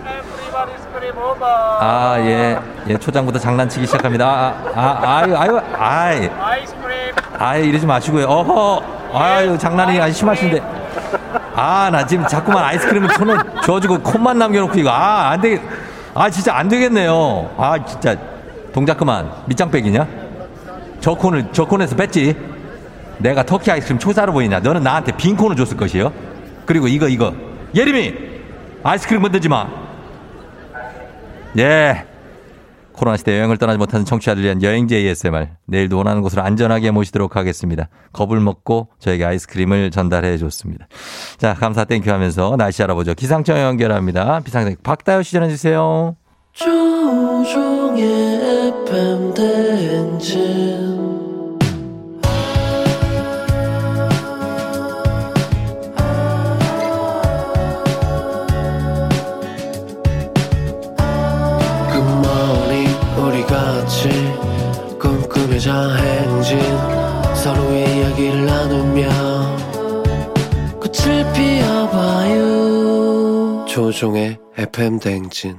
아, 예. 예, 초장부터 장난치기 시작합니다. 아, 아, 아유, 아유, 아이. 아이, 이러지 마시고요. 어허. 아유, 장난이 아주 심하신데. 아, 나 지금 자꾸만 아이스크림을 손에 줘주고 콧만 남겨놓고 이거. 아, 안 되겠, 아, 진짜 안 되겠네요. 아, 진짜. 동작 그만. 밑장 빼기냐? 저 콘을, 저 콘에서 뺐지? 내가 터키 아이스크림 초짜로 보이냐? 너는 나한테 빈 콘을 줬을 것이요? 그리고 이거, 이거. 예림이! 아이스크림 건들지 마. 예. 코로나 시대 여행을 떠나지 못하는 청취자들 위한 여행지 ASMR. 내일도 원하는 곳으로 안전하게 모시도록 하겠습니다. 겁을 먹고 저에게 아이스크림을 전달해 줬습니다. 자, 감사 thank you 하면서 날씨 알아보죠. 기상청 연결합니다. 비상등 박다요 시 전해 주세요. 조종의 FM 대행진 꿈꾸며자 행진 서로의 이야기를 나누며 꽃을 피워봐요 조종의 FM 대행진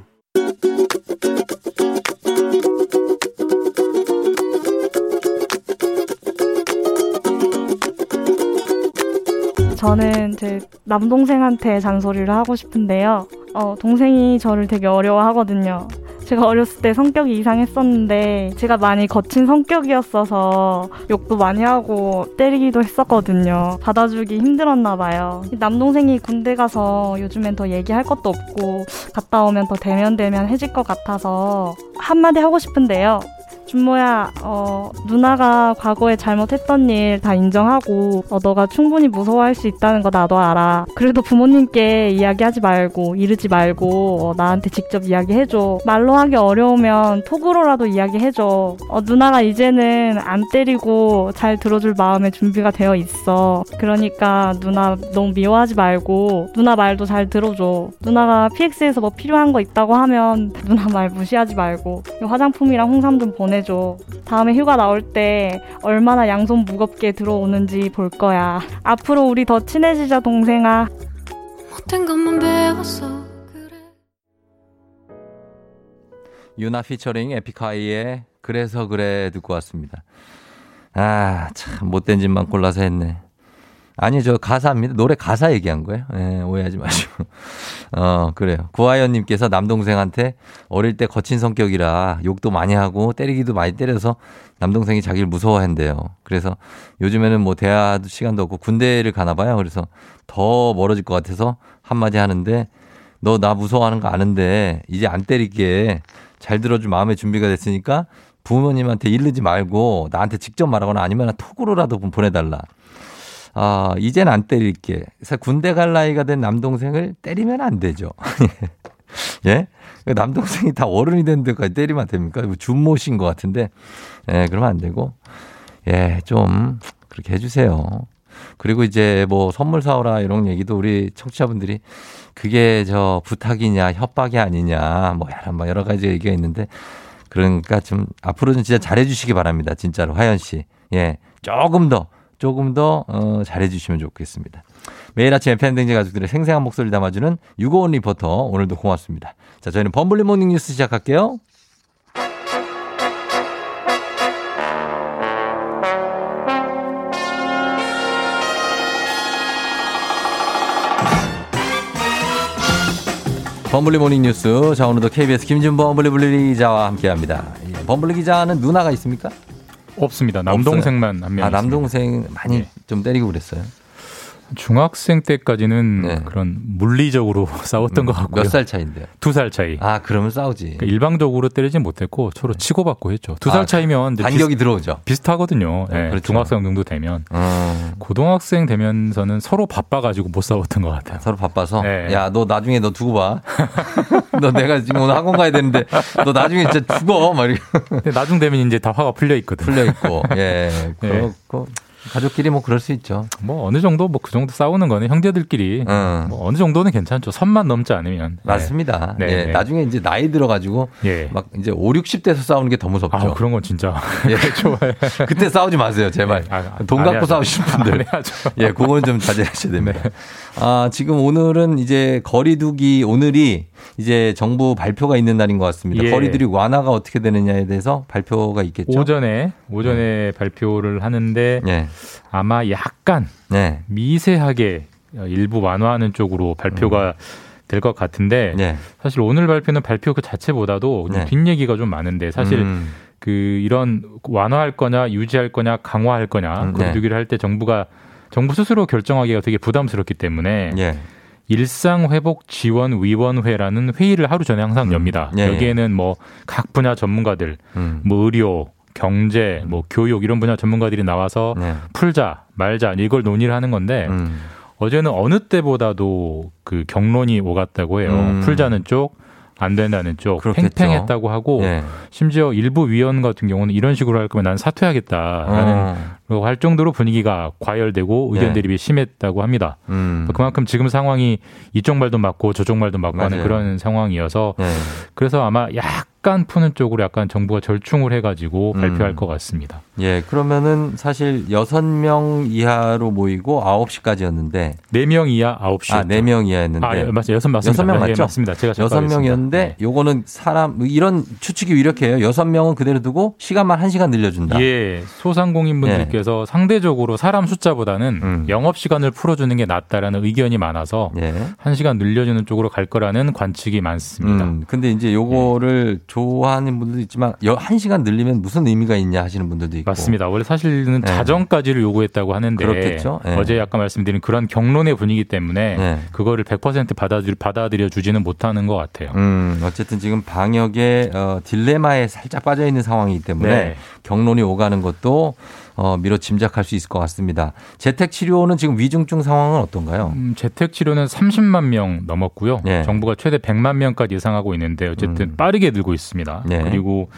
저는 제 남동생한테 잔소리를 하고 싶은데요. 어, 동생이 저를 되게 어려워하거든요. 제가 어렸을 때 성격이 이상했었는데 제가 많이 거친 성격이었어서 욕도 많이 하고 때리기도 했었거든요. 받아주기 힘들었나 봐요. 남동생이 군대 가서 요즘엔 더 얘기할 것도 없고 갔다 오면 더 대면대면 해질 것 같아서 한마디 하고 싶은데요. 준모야, 어, 누나가 과거에 잘못했던 일 다 인정하고, 어, 너가 충분히 무서워할 수 있다는 거 나도 알아. 그래도 부모님께 이야기하지 말고, 이르지 말고, 어, 나한테 직접 이야기해줘. 말로 하기 어려우면 톡으로라도 이야기해줘. 어, 누나가 이제는 안 때리고 잘 들어줄 마음의 준비가 되어 있어. 그러니까 누나 너무 미워하지 말고, 누나 말도 잘 들어줘. 누나가 PX에서 뭐 필요한 거 있다고 하면, 누나 말 무시하지 말고, 화장품이랑 홍삼 좀 보내 줘. 보내줘. 다음에 휴가 나올 때 얼마나 양손 무겁게 들어오는지 볼 거야. 앞으로 우리 더 친해지자, 동생아. 못된 것만 배웠어. 유나 피처링 에픽하이의 그래서 그래 듣고 왔습니다. 아, 참 못된 짓만 골라서 했네. 아니, 저 가사입니다. 노래 가사 얘기한 거예요. 예, 오해하지 마시고. [LAUGHS] 어, 그래요. 구하연님께서 남동생한테 어릴 때 거친 성격이라 욕도 많이 하고 때리기도 많이 때려서 남동생이 자기를 무서워한대요. 그래서 요즘에는 뭐 대화 시간도 없고 군대를 가나 봐요. 그래서 더 멀어질 것 같아서 한마디 하는데 너 나 무서워하는 거 아는데 이제 안 때릴게. 잘 들어줄 마음의 준비가 됐으니까 부모님한테 이르지 말고 나한테 직접 말하거나 아니면 톡으로라도 좀 보내달라. 아, 이젠 안 때릴게. 그래서 군대 갈 나이가 된 남동생을 때리면 안 되죠. [LAUGHS] 예? 남동생이 다 어른이 된 데까지 때리면 됩니까? 뭐 준모신 것 같은데. 예, 그러면 안 되고. 예, 좀 그렇게 해주세요. 그리고 이제 뭐 선물 사오라 이런 얘기도 우리 청취자분들이 그게 저 부탁이냐 협박이 아니냐 뭐 여러, 뭐 여러 가지 얘기가 있는데 그러니까 좀 앞으로는 진짜 잘해 주시기 바랍니다. 진짜로 화연 씨. 예. 조금 더 조금 더 어, 잘해 주시면 좋겠습니다. 매일 아침 FM댕진 가족들의 생생한 목소리를 담아주는 유고원 리포터 오늘도 고맙습니다. 자, 저희는 범블리 모닝 뉴스 시작할게요. 범블리 모닝 뉴스. 자, 오늘도 KBS 김준범 범블리블리 기자와 함께 합니다. 예, 범블리 기자는 누나가 있습니까? 없습니다. 남동생만 한 명. 아, 남동생 많이 네. 좀 때리고 그랬어요. 중학생 때까지는 그런 물리적으로 [LAUGHS] 싸웠던 것 같고요. 네. 몇살 차인데요? 두 살 차이. 아, 그러면 싸우지. 그러니까 일방적으로 때리진 못했고 서로 치고받고 했죠. 두살 아, 차이면 반격이 비슷- 들어오죠. 비슷하거든요. 네, 네, 그렇죠. 중학생 정도 되면 어. 고등학생 되면서는 서로 바빠가지고 못 싸웠던 것 같아요. 서로 바빠서 네. 야, 너 나중에 너 두고 봐. [LAUGHS] 너 내가 지금 오늘 학원 가야 되는데 너 나중에 진짜 죽어. 막 이렇게 나중 되면 이제 다 화가 풀려 있거든. 풀려 있고. 예. [LAUGHS] 네. 그렇고 가족끼리 뭐 그럴 수 있죠. 뭐 어느 정도 뭐 그 정도 싸우는 거는 형제들끼리 응. 뭐 어느 정도는 괜찮죠. 선만 넘지 않으면. 네. 맞습니다. 네, 예. 네. 나중에 이제 나이 들어가지고 예. 막 이제 5, 60대에서 싸우는 게 더 무섭죠. 아, 그런 건 진짜 예. [LAUGHS] 좋아요. [LAUGHS] 그때 싸우지 마세요, 제발. 아, 돈안 갖고. 싸우시는 분들. 예, 그거는 좀 자제하셔야 됩니다. [LAUGHS] 네. 아, 지금 오늘은 이제 거리두기, 오늘이 이제 정부 발표가 있는 날인 것 같습니다. 예. 거리두기 완화가 어떻게 되느냐에 대해서 발표가 있겠죠. 오전에 오전에 발표를 하는데 예. 아마 약간 네. 미세하게 일부 완화하는 쪽으로 발표가 될것 같은데 네. 사실 오늘 발표는 발표 그 자체보다도 좀 네. 뒷얘기가 좀 많은데 사실 음. 그 이런 완화할 거냐 유지할 거냐 강화할 거냐 음, 네. 거리두기를 할 때 정부가 정부 스스로 결정하기가 되게 부담스럽기 때문에 예. 일상회복지원위원회라는 회의를 하루 전에 항상 엽니다. 예, 여기에는 뭐 각 분야 전문가들, 음. 뭐 의료, 경제, 뭐 교육 이런 분야 전문가들이 나와서 네. 풀자, 말자 이걸 논의를 하는 건데 음. 어제는 어느 때보다도 그 경론이 오갔다고 해요. 음. 풀자는 쪽, 안 된다는 쪽, 그렇겠죠. 팽팽했다고 하고 예. 심지어 일부 위원 같은 경우는 이런 식으로 할 거면 난 사퇴하겠다라는 어. 할 정도로 분위기가 과열되고 의견 네. 대립이 심했다고 합니다. 음. 그만큼 지금 상황이 이쪽 말도 맞고 저쪽 말도 맞고 하는 맞아요. 그런 상황이어서 네. 그래서 아마 약간 푸는 쪽으로 약간 정부가 절충을 해가지고 음. 발표할 것 같습니다. 예, 그러면은 사실 여섯 명 이하로 모이고 아홉 시까지였는데 네 명 이하 아홉 시. 아, 네 명 이하였는데 아, 예, 맞아요. 여섯 맞습니다. 여섯 명 예, 맞죠? 맞습니다. 제가 여섯. 명이었는데 네. 요거는 사람 이런 추측이 이렇게요. 여섯 명은 그대로 두고 시간만 한 시간 늘려준다. 예, 소상공인분들께서 상대적으로 사람 숫자보다는 예. 음. 영업 시간을 풀어 주는 게 낫다라는 의견이 많아서 예. 한 시간 늘려 주는 쪽으로 갈 거라는 관측이 많습니다. 음, 근데 이제 요거를 좋아하는 분들도 있지만 여- 한 시간 늘리면 무슨 의미가 있냐 하시는 분들도 있고. 맞습니다. 원래 사실은 네. 자정까지를 요구했다고 하는데 그렇겠죠. 네. 어제 아까 말씀드린 그런 경론의 분위기 때문에 네. 그거를 100% 받아들, 받아들여 주지는 못하는 것 같아요. 음, 어쨌든 지금 방역의 어, 딜레마에 살짝 빠져 있는 상황이기 때문에 네. 경론이 오가는 것도 어, 미뤄 짐작할 수 있을 것 같습니다. 재택 치료는 지금 위중증 상황은 어떤가요? 음, 재택 치료는 30만 명 넘었고요. 네. 정부가 최대 100만 명까지 예상하고 있는데 어쨌든 음. 빠르게 늘고 있습니다. 네. 그리고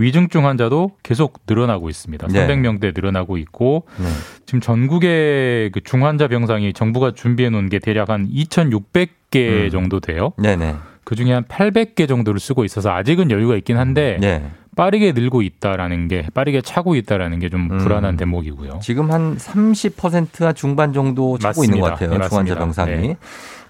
위중증 환자도 계속 늘어나고 있습니다. 네. 300명대 늘어나고 있고 네. 지금 전국의 그 중환자 병상이 정부가 준비해 놓은 게 대략 한 2,600개 음. 정도 돼요. 네네. 그 중에 한 800개 정도를 쓰고 있어서 아직은 여유가 있긴 한데 네. 빠르게 늘고 있다라는 게 빠르게 차고 있다라는 게좀 음. 불안한 대목이고요. 지금 한 30%가 중반 정도 차고 있는 것 맞습니다. 같아요. 네, 중환자 맞습니다. 병상이.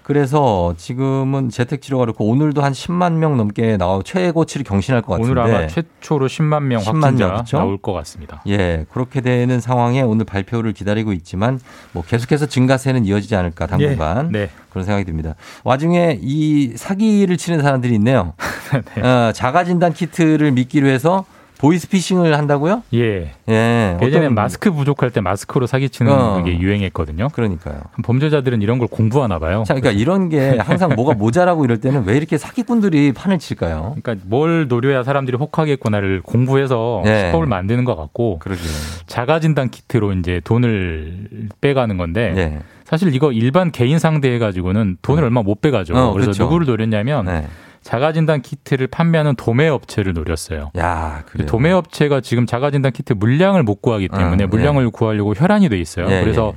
네. 그래서 지금은 재택 치료가 그렇고 오늘도 한 10만 명 넘게 나와 최고치를 경신할 것 같은데. 오늘 아마 최초로 10만 명 10만 확진자 명, 그쵸? 나올 것 같습니다. 예, 그렇게 되는 상황에 오늘 발표를 기다리고 있지만 뭐 계속해서 증가세는 이어지지 않을까 당분간 예, 네. 그런 생각이 듭니다. 와중에 이 사기를 치는 사람들이 있네요. [LAUGHS] 네. 어, 자가 진단 키트를 믿기로 해서 보이스피싱을 한다고요? 예. 예. 예전에 마스크 부족할 때 마스크로 사기치는 어. 게 유행했거든요. 그러니까요. 범죄자들은 이런 걸 공부하나 봐요. 자, 그러니까 이런 게 항상 뭐가 모자라고 이럴 때는 왜 이렇게 사기꾼들이 판을 칠까요? 그러니까 뭘 노려야 사람들이 혹하겠구나를 공부해서 네. 수법을 만드는 것 같고 그러게요. 자가 진단 키트로 이제 돈을 빼가는 건데 네. 사실 이거 일반 개인 상대해 가지고는 돈을 얼마 못 빼가죠. 어, 그래서 그렇죠. 누구를 노렸냐면 네. 자가 진단 키트를 판매하는 도매 업체를 노렸어요. 야, 그래요. 도매 업체가 지금 자가 진단 키트 물량을 못 구하기 때문에 어, 물량을 구하려고 혈안이 돼 있어요. 예, 그래서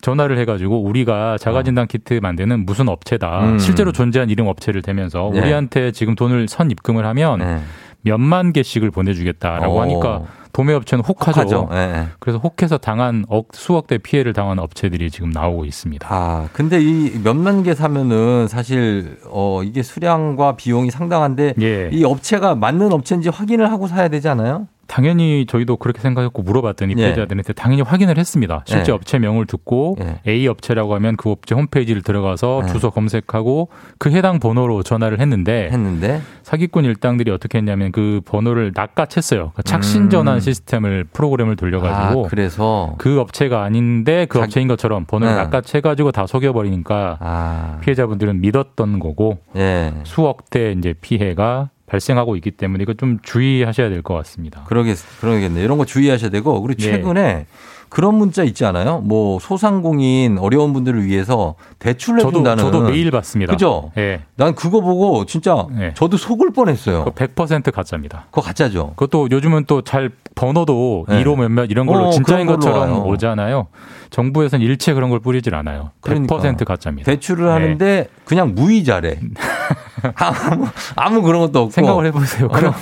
전화를 해가지고 우리가 자가 진단 키트 만드는 무슨 업체다. 음. 실제로 존재한 이름 업체를 대면서 예. 우리한테 지금 돈을 선 입금을 하면 네. 몇만 개씩을 보내주겠다라고 어. 하니까 도매 업체는 혹하죠. 혹하죠. 예, 예. 그래서 혹해서 당한 억 수억 대 피해를 당한 업체들이 지금 나오고 있습니다. 아, 근데 이 몇만 개 사면은 사실 어 이게 수량과 비용이 상당한데 예. 이 업체가 맞는 업체인지 확인을 하고 사야 되지 않아요? 당연히 저희도 그렇게 생각했고 물어봤더니 예. 피해자들한테 당연히 확인을 했습니다. 실제 예. 업체명을 듣고 예. A 업체라고 하면 그 업체 홈페이지를 들어가서 예. 주소 검색하고 그 해당 번호로 전화를 했는데 했는데 사기꾼 일당들이 어떻게 했냐면 그 번호를 낚아챘어요. 그러니까 착신 전환 음. 시스템을 프로그램을 돌려가지고 아, 그래서 그 업체가 아닌데 그 자기- 업체인 것처럼 번호를 네. 낚아채가지고 다 속여버리니까 아, 피해자분들은 믿었던 거고 예. 수억 대 이제 피해가 발생하고 있기 때문에 이거 좀 주의하셔야 될 것 같습니다. 그러겠 그러겠네. 이런 거 주의하셔야 되고 그리고 예. 최근에 그런 문자 있지 않아요? 뭐 소상공인 어려운 분들을 위해서 대출을 저도 해준다는. 저도 매일 받습니다. 그죠? 예. 난 그거 보고 진짜 예. 저도 속을 뻔했어요. 그거 100% 가짜입니다. 그거 가짜죠. 그것도 요즘은 또 잘 번호도 네. 1호 몇몇 이런 걸로 어, 진짜인 것처럼 와요. 오잖아요. 정부에서는 일체 그런 걸 뿌리질 않아요. 100% 그러니까. 가짜입니다. 대출을 네. 하는데 그냥 무이자래. [LAUGHS] 아무, 아무 그런 것도 없고. 생각을 해보세요. 그럼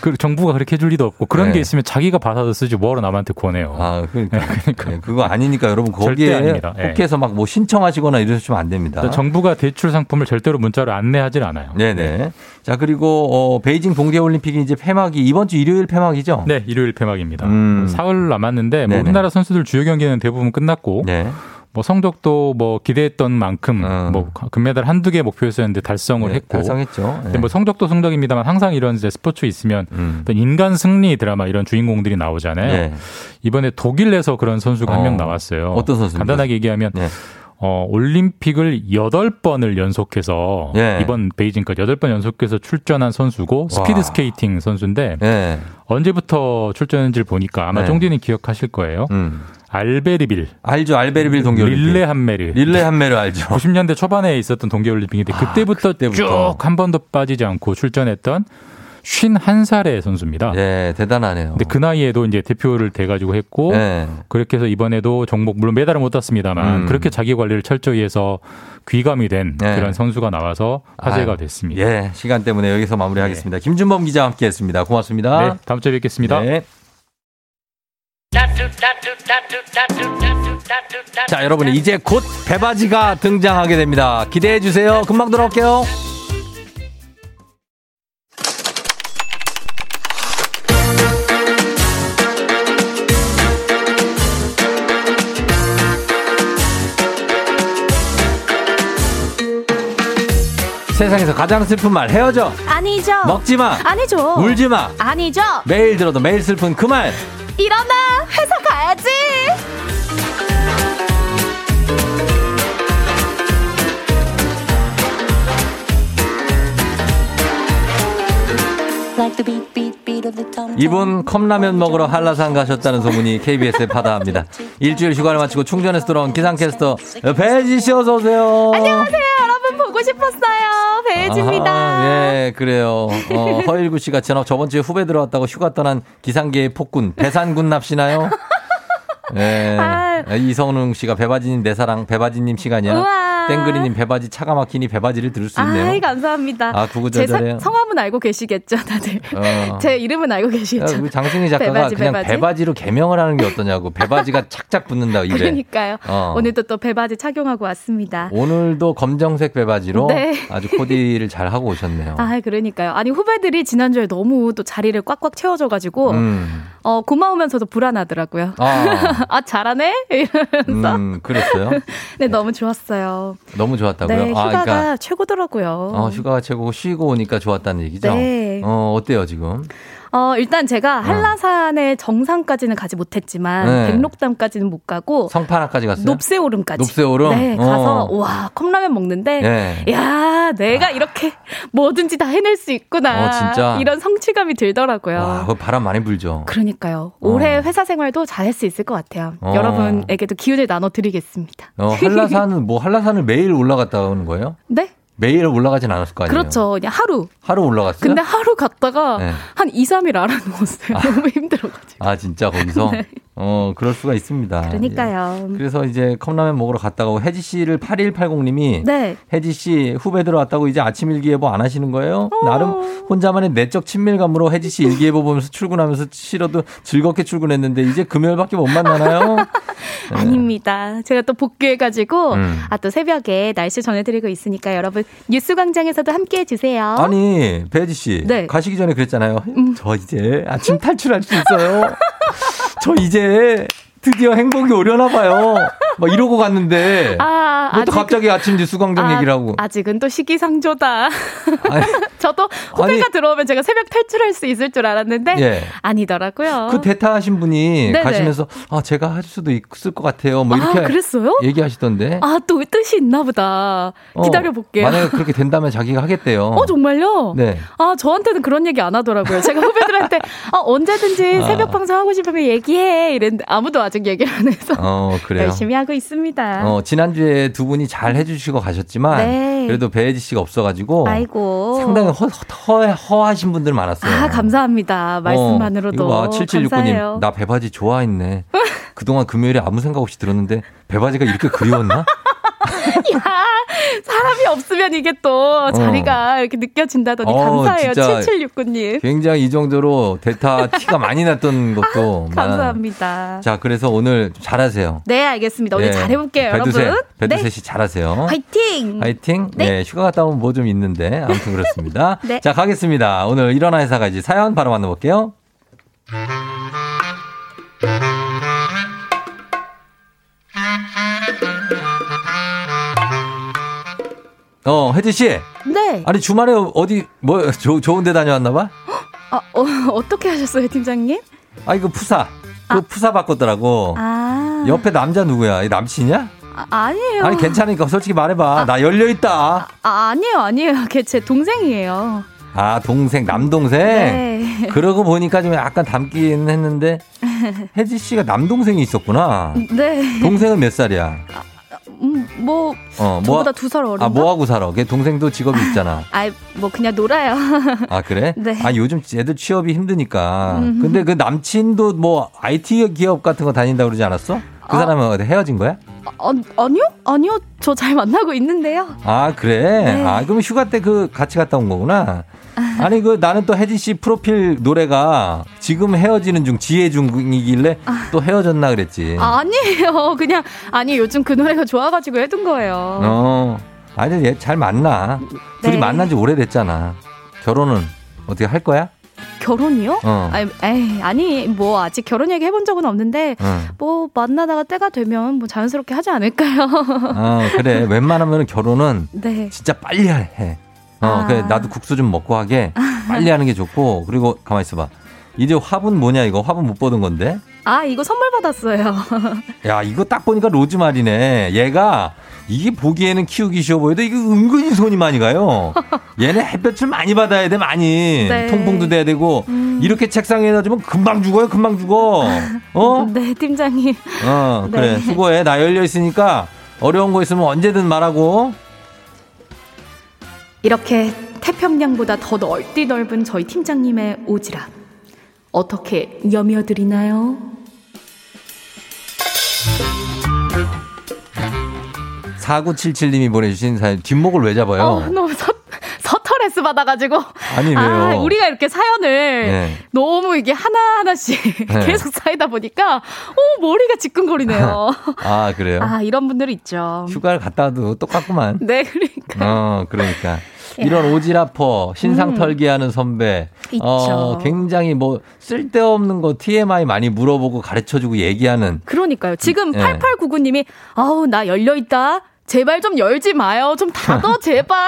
그 정부가 그렇게 해줄 리도 없고 그런 네. 게 있으면 자기가 받아서 쓰지 뭐하러 남한테 권해요. 아, 그러니까. [LAUGHS] 네, 그거 아니니까 여러분 절대 거기에 아닙니다. 예. 혹해서 막 뭐 신청하시거나 이러시면 안 됩니다. 그러니까 정부가 대출 상품을 절대로 문자로 안내하질 않아요. 네네. 자, 그리고, 어, 베이징 동계올림픽이 이제 폐막이, 이번 주 일요일 폐막이죠? 네, 일요일 폐막입니다. 음. 사흘 남았는데 뭐. 우리나라 선수들 주요 경기는 대부분 끝났고 네. 뭐 성적도 뭐 기대했던 만큼 음. 뭐 금메달 한두 개 목표였었는데 달성을 네, 했고 달성했죠. 근데 뭐 성적도 성적입니다만 항상 이런 이제 스포츠 있으면 음. 인간 승리 드라마 이런 주인공들이 나오잖아요. 네. 이번에 독일에서 그런 선수가 한 어. 명 나왔어요. 어떤 선수입니까? 간단하게 얘기하면 네. 어, 올림픽을 여덟 번을 연속해서 예. 이번 베이징까지 여덟 번 연속해서 출전한 선수고 스피드 와. 스케이팅 선수인데 네. 언제부터 출전했는지 를 보니까 아마 네. 쫑디는 기억하실 거예요. 음. 알베르빌 알죠. 알베르빌 동계올림픽. 릴레함메르 릴레함메르 알죠. [LAUGHS] 90년대 초반에 있었던 동계올림픽인데 아, 그때부터, 그때부터. 쭉한 번도 빠지지 않고 출전했던 51살의 선수입니다. 예, 대단하네요. 근데 그 나이에도 이제 대표를 돼가지고 했고 네. 그렇게 해서 이번에도 종목 물론 메달을 못 땄습니다만 음. 그렇게 자기 관리를 철저히 해서 귀감이 된 네. 그런 선수가 나와서 화제가 아유, 됐습니다. 예, 시간 때문에 여기서 마무리하겠습니다. 김준범 기자와 함께 했습니다. 고맙습니다. 네, 다음 주에 뵙겠습니다. 네. 자, 여러분 이제 곧 배바지가 등장하게 됩니다. 기대해 주세요. 금방 돌아올게요. 세상에서 가장 슬픈 말 헤어져 아니죠. 먹지 마 아니죠. 울지 마 아니죠. 매일 들어도 매일 슬픈 그 말 일어나 회사 가야지. 이분 컵라면 먹으러 한라산 가셨다는 소문이 KBS에 파다합니다. 일주일 휴가를 마치고 충전해서 돌아온 기상캐스터 배지 씨 어서 오세요. 안녕하세요, 여러분 보고 싶었어요. 아하, 예, 그래요. 어, 허일구 씨가 저- 저번 주에 후배 들어왔다고 휴가 떠난 기상계의 폭군 배산군 납시나요? 예. [LAUGHS] 아. 이성웅 씨가 배바지님 내 사랑 배바지님 시간이야. 우와. 땡그리님 배바지 차가 막히니 배바지를 들을 수 있네요. 아이, 감사합니다. 아, 제 구구절절해요. 사- 성함은 알고 계시겠죠, 다들. 어. [LAUGHS] 제 이름은 알고 야, 계시겠죠. 우리 장승희 작가가 배바지, 그냥 배바지. 로 개명을 하는 게 어떠냐고. 배바지가 착착 붙는다 이래. 그러니까요. 어. 오늘도 또 배바지 착용하고 왔습니다. 오늘도 검정색 배바지로 네. 아주 코디를 잘 하고 오셨네요. [LAUGHS] 아, 그러니까요. 아니, 후배들이 지난주에 너무 또 자리를 꽉꽉 채워줘가지고, 음. 어, 고마우면서도 불안하더라고요. 아, [LAUGHS] 아, 잘하네? 이러면서. 음, 그랬어요. [LAUGHS] 네, 너무 좋았어요. 너무 좋았다고요. 네, 아, 휴가가 최고더라고요. 어, 휴가가 최고고 쉬고 오니까 좋았다는 얘기죠. 네. 어, 어때요 지금? 어, 일단 제가 한라산의 정상까지는 가지 못했지만, 네. 백록담까지는 못 가고, 성판악까지 갔어요? 높새오름까지. 높새오름? 네, 어. 가서, 와, 컵라면 먹는데, 네. 야, 내가 이렇게 뭐든지 다 해낼 수 있구나. 어, 진짜? 이런 성취감이 들더라고요. 와, 그 바람 많이 불죠. 그러니까요. 올해 회사 생활도 잘 할 수 있을 것 같아요. 어. 여러분에게도 기운을 나눠드리겠습니다. 어, 한라산은 뭐 한라산을 매일 올라갔다 오는 거예요? 네? 매일 올라가진 않았을 거 아니에요? 그렇죠. 그냥 하루. 하루 올라갔어요? 근데 하루 갔다가 네. 한 2, 3일 알아누웠어요. [LAUGHS] 너무 힘들어가지고. 아 진짜 거기서 네. 어 그럴 수가 있습니다. 그러니까요. 예. 그래서 이제 컵라면 먹으러 갔다가 혜지 씨를 8180님이 네. 혜지 씨 후배들 왔다고 이제 아침 일기예보 안 하시는 거예요? 어. 나름 혼자만의 내적 친밀감으로 혜지 씨 일기예보 보면서 출근하면서 싫어도 즐겁게 출근했는데 이제 금요일밖에 못 만나나요? 네. [LAUGHS] 아닙니다. 제가 또 복귀해가지고, 음. 아, 또 새벽에 날씨 전해드리고 있으니까 여러분, 뉴스광장에서도 함께 해 주세요. 아니 배지 씨 네. 가시기 전에 그랬잖아요. 저 이제 아침 탈출할 수 있어요. [LAUGHS] 저 이제 해. 드디어 행복이 오려나 봐요. 막 이러고 갔는데 아, 뭐또 갑자기 아침 뉴스 광장 아, 얘기를 하고 아직은 또 시기상조다. 아니, [LAUGHS] 저도 후배가 아니- 들어오면 제가 새벽 탈출할 수 있을 줄 알았는데 예. 아니더라고요. 그 대타하신 분이 네네. 가시면서 아 제가 할 수도 있을 것 같아요. 뭐 이렇게 아, 그랬어요? 얘기하시던데. 아, 또 뜻이 있나 보다. 어, 기다려 볼게요. 만약에 그렇게 된다면 자기가 하겠대요. 어, 정말요? 네. 아, 저한테는 그런 얘기 안 하더라고요. 제가 후배들한테 아, 언제든지 아. 새벽 방송 하고 싶으면 얘기해. 이랬는데 아무도 아직 얘기를 안 해서 어 그래요. 열심히 하고 있습니다. 어 지난주에 두 분이 잘 해주시고 가셨지만 네. 그래도 배혜지 씨가 없어가지고 아이고. 상당히 허, 허, 허하신 분들 많았어요. 아, 감사합니다. 말씀만으로도. 어, 이거 봐, 7769님. 감사해요. 나 배바지 좋아했네. 그동안 금요일에 아무 생각 없이 들었는데 배바지가 이렇게 그리웠나? [LAUGHS] 야, 사람이 없으면 이게 또 자리가 이렇게 느껴진다더니 어, 감사해요. 진짜 7769님. 굉장히 이 정도로 대타 [LAUGHS] 티가 많이 났던 것도. 아, 감사합니다. 자, 그래서 오늘 잘하세요. 네, 알겠습니다. 오늘 예. 잘해볼게요, 배두세, 여러분. 배두세 네. 씨 잘하세요. 화이팅! 화이팅. 네. 네. 휴가 갔다 오면 뭐 좀 있는데. 아무튼 그렇습니다. [LAUGHS] 네. 자, 가겠습니다. 오늘 일어나 회사 가지 사연 바로 만나볼게요. 어, 혜지 씨. 네. 아니, 주말에 어디, 뭐, 조, 좋은 데 다녀왔나 봐? 아, 어, [LAUGHS] 어떻게 하셨어요, 팀장님? 아, 이거 푸사. 그 푸사 바꿨더라고. 아. 옆에 남자 누구야? 이 남친이야? 아, 아니에요. 아니, 괜찮으니까 솔직히 말해봐. 나 열려 있다. 아, 아니에요, 아니에요. 걔 제 동생이에요. 아, 동생, 남동생? 네. 그러고 보니까 좀 약간 닮긴 했는데, [LAUGHS] 혜지 씨가 남동생이 있었구나. 네. 동생은 몇 살이야? 음, 뭐, 어, 저보다 두 살 어린가? 아, 뭐 하고 살아? 걔 동생도 직업이 있잖아. [LAUGHS] 아이, 뭐, 그냥 놀아요. [LAUGHS] 아, 그래? 네. 아, 요즘 애들 취업이 힘드니까. 음. 근데 그 남친도 뭐 IT 기업 같은 거 다닌다고 그러지 않았어? 그 아. 사람은 어디 헤어진 거야? 아, 아니요? 아니요. 저 잘 만나고 있는데요. 아, 그래? 네. 아, 그럼 휴가 때 그 같이 갔다 온 거구나. 아니, 그 나는 또 혜지 씨 프로필 노래가 지금 헤어지는 중, 지혜 중이길래 또 헤어졌나 그랬지. 아, 아니에요. 그냥, 아니, 요즘 그 노래가 좋아가지고 해둔 거예요. 어. 아니, 얘 잘 만나. 둘이 네. 만난 지 오래됐잖아. 결혼은 어떻게 할 거야? 결혼이요? 어. 아니, 에이, 아니, 뭐, 아직 결혼 얘기 해본 적은 없는데, 응. 뭐, 만나다가 때가 되면 뭐 자연스럽게 하지 않을까요? 어, 그래. [LAUGHS] 웬만하면 결혼은 네. 진짜 빨리 해. 어, 아. 그래. 나도 국수 좀 먹고 하게 빨리 하는 게 좋고. 그리고 가만 있어봐. 이제 화분 뭐냐 이거 화분 못 보던 건데. 아, 이거 선물 받았어요. [LAUGHS] 야 이거 딱 보니까 로즈마리네. 얘가 이게 보기에는 키우기 쉬워 보여도 이거 은근히 손이 많이 가요. 얘는 햇볕을 많이 받아야 돼 많이. 네. 음. 통풍도 돼야 되고 이렇게 책상에 놔두면 금방 죽어요 금방 죽어. 어? [LAUGHS] 네, 팀장님. 어 [LAUGHS] 네. 그래 수고해 나 열려 있으니까 어려운 거 있으면 언제든 말하고. 이렇게 태평양보다 더 넓디 넓은 저희 팀장님의 오지랖. 어떻게 여며드리나요? 4977님이 보내주신 사연, 뒷목을 왜 잡아요? 어, 너무 서, 서터레스 받아가지고. 아니, 왜요? 아, 우리가 이렇게 사연을 네. 너무 이게 하나 하나씩 네. [LAUGHS] 계속 쌓이다 보니까, 어, 머리가 지끈거리네요. [LAUGHS] 아, 그래요? 아, 이런 분들 있죠. 휴가를 갔다 와도 똑같구만. 네, 그러니까. 어, 그러니까. 이런 오지라퍼, 신상 음. 털기하는 선배. 있죠. 어, 굉장히 뭐, 쓸데없는 거 TMI 많이 물어보고 가르쳐주고 얘기하는. 그러니까요. 지금 네. 8899님이, 아우, 나 열려 있다. 제발 좀 열지 마요. 좀 닫어, [LAUGHS] 제발.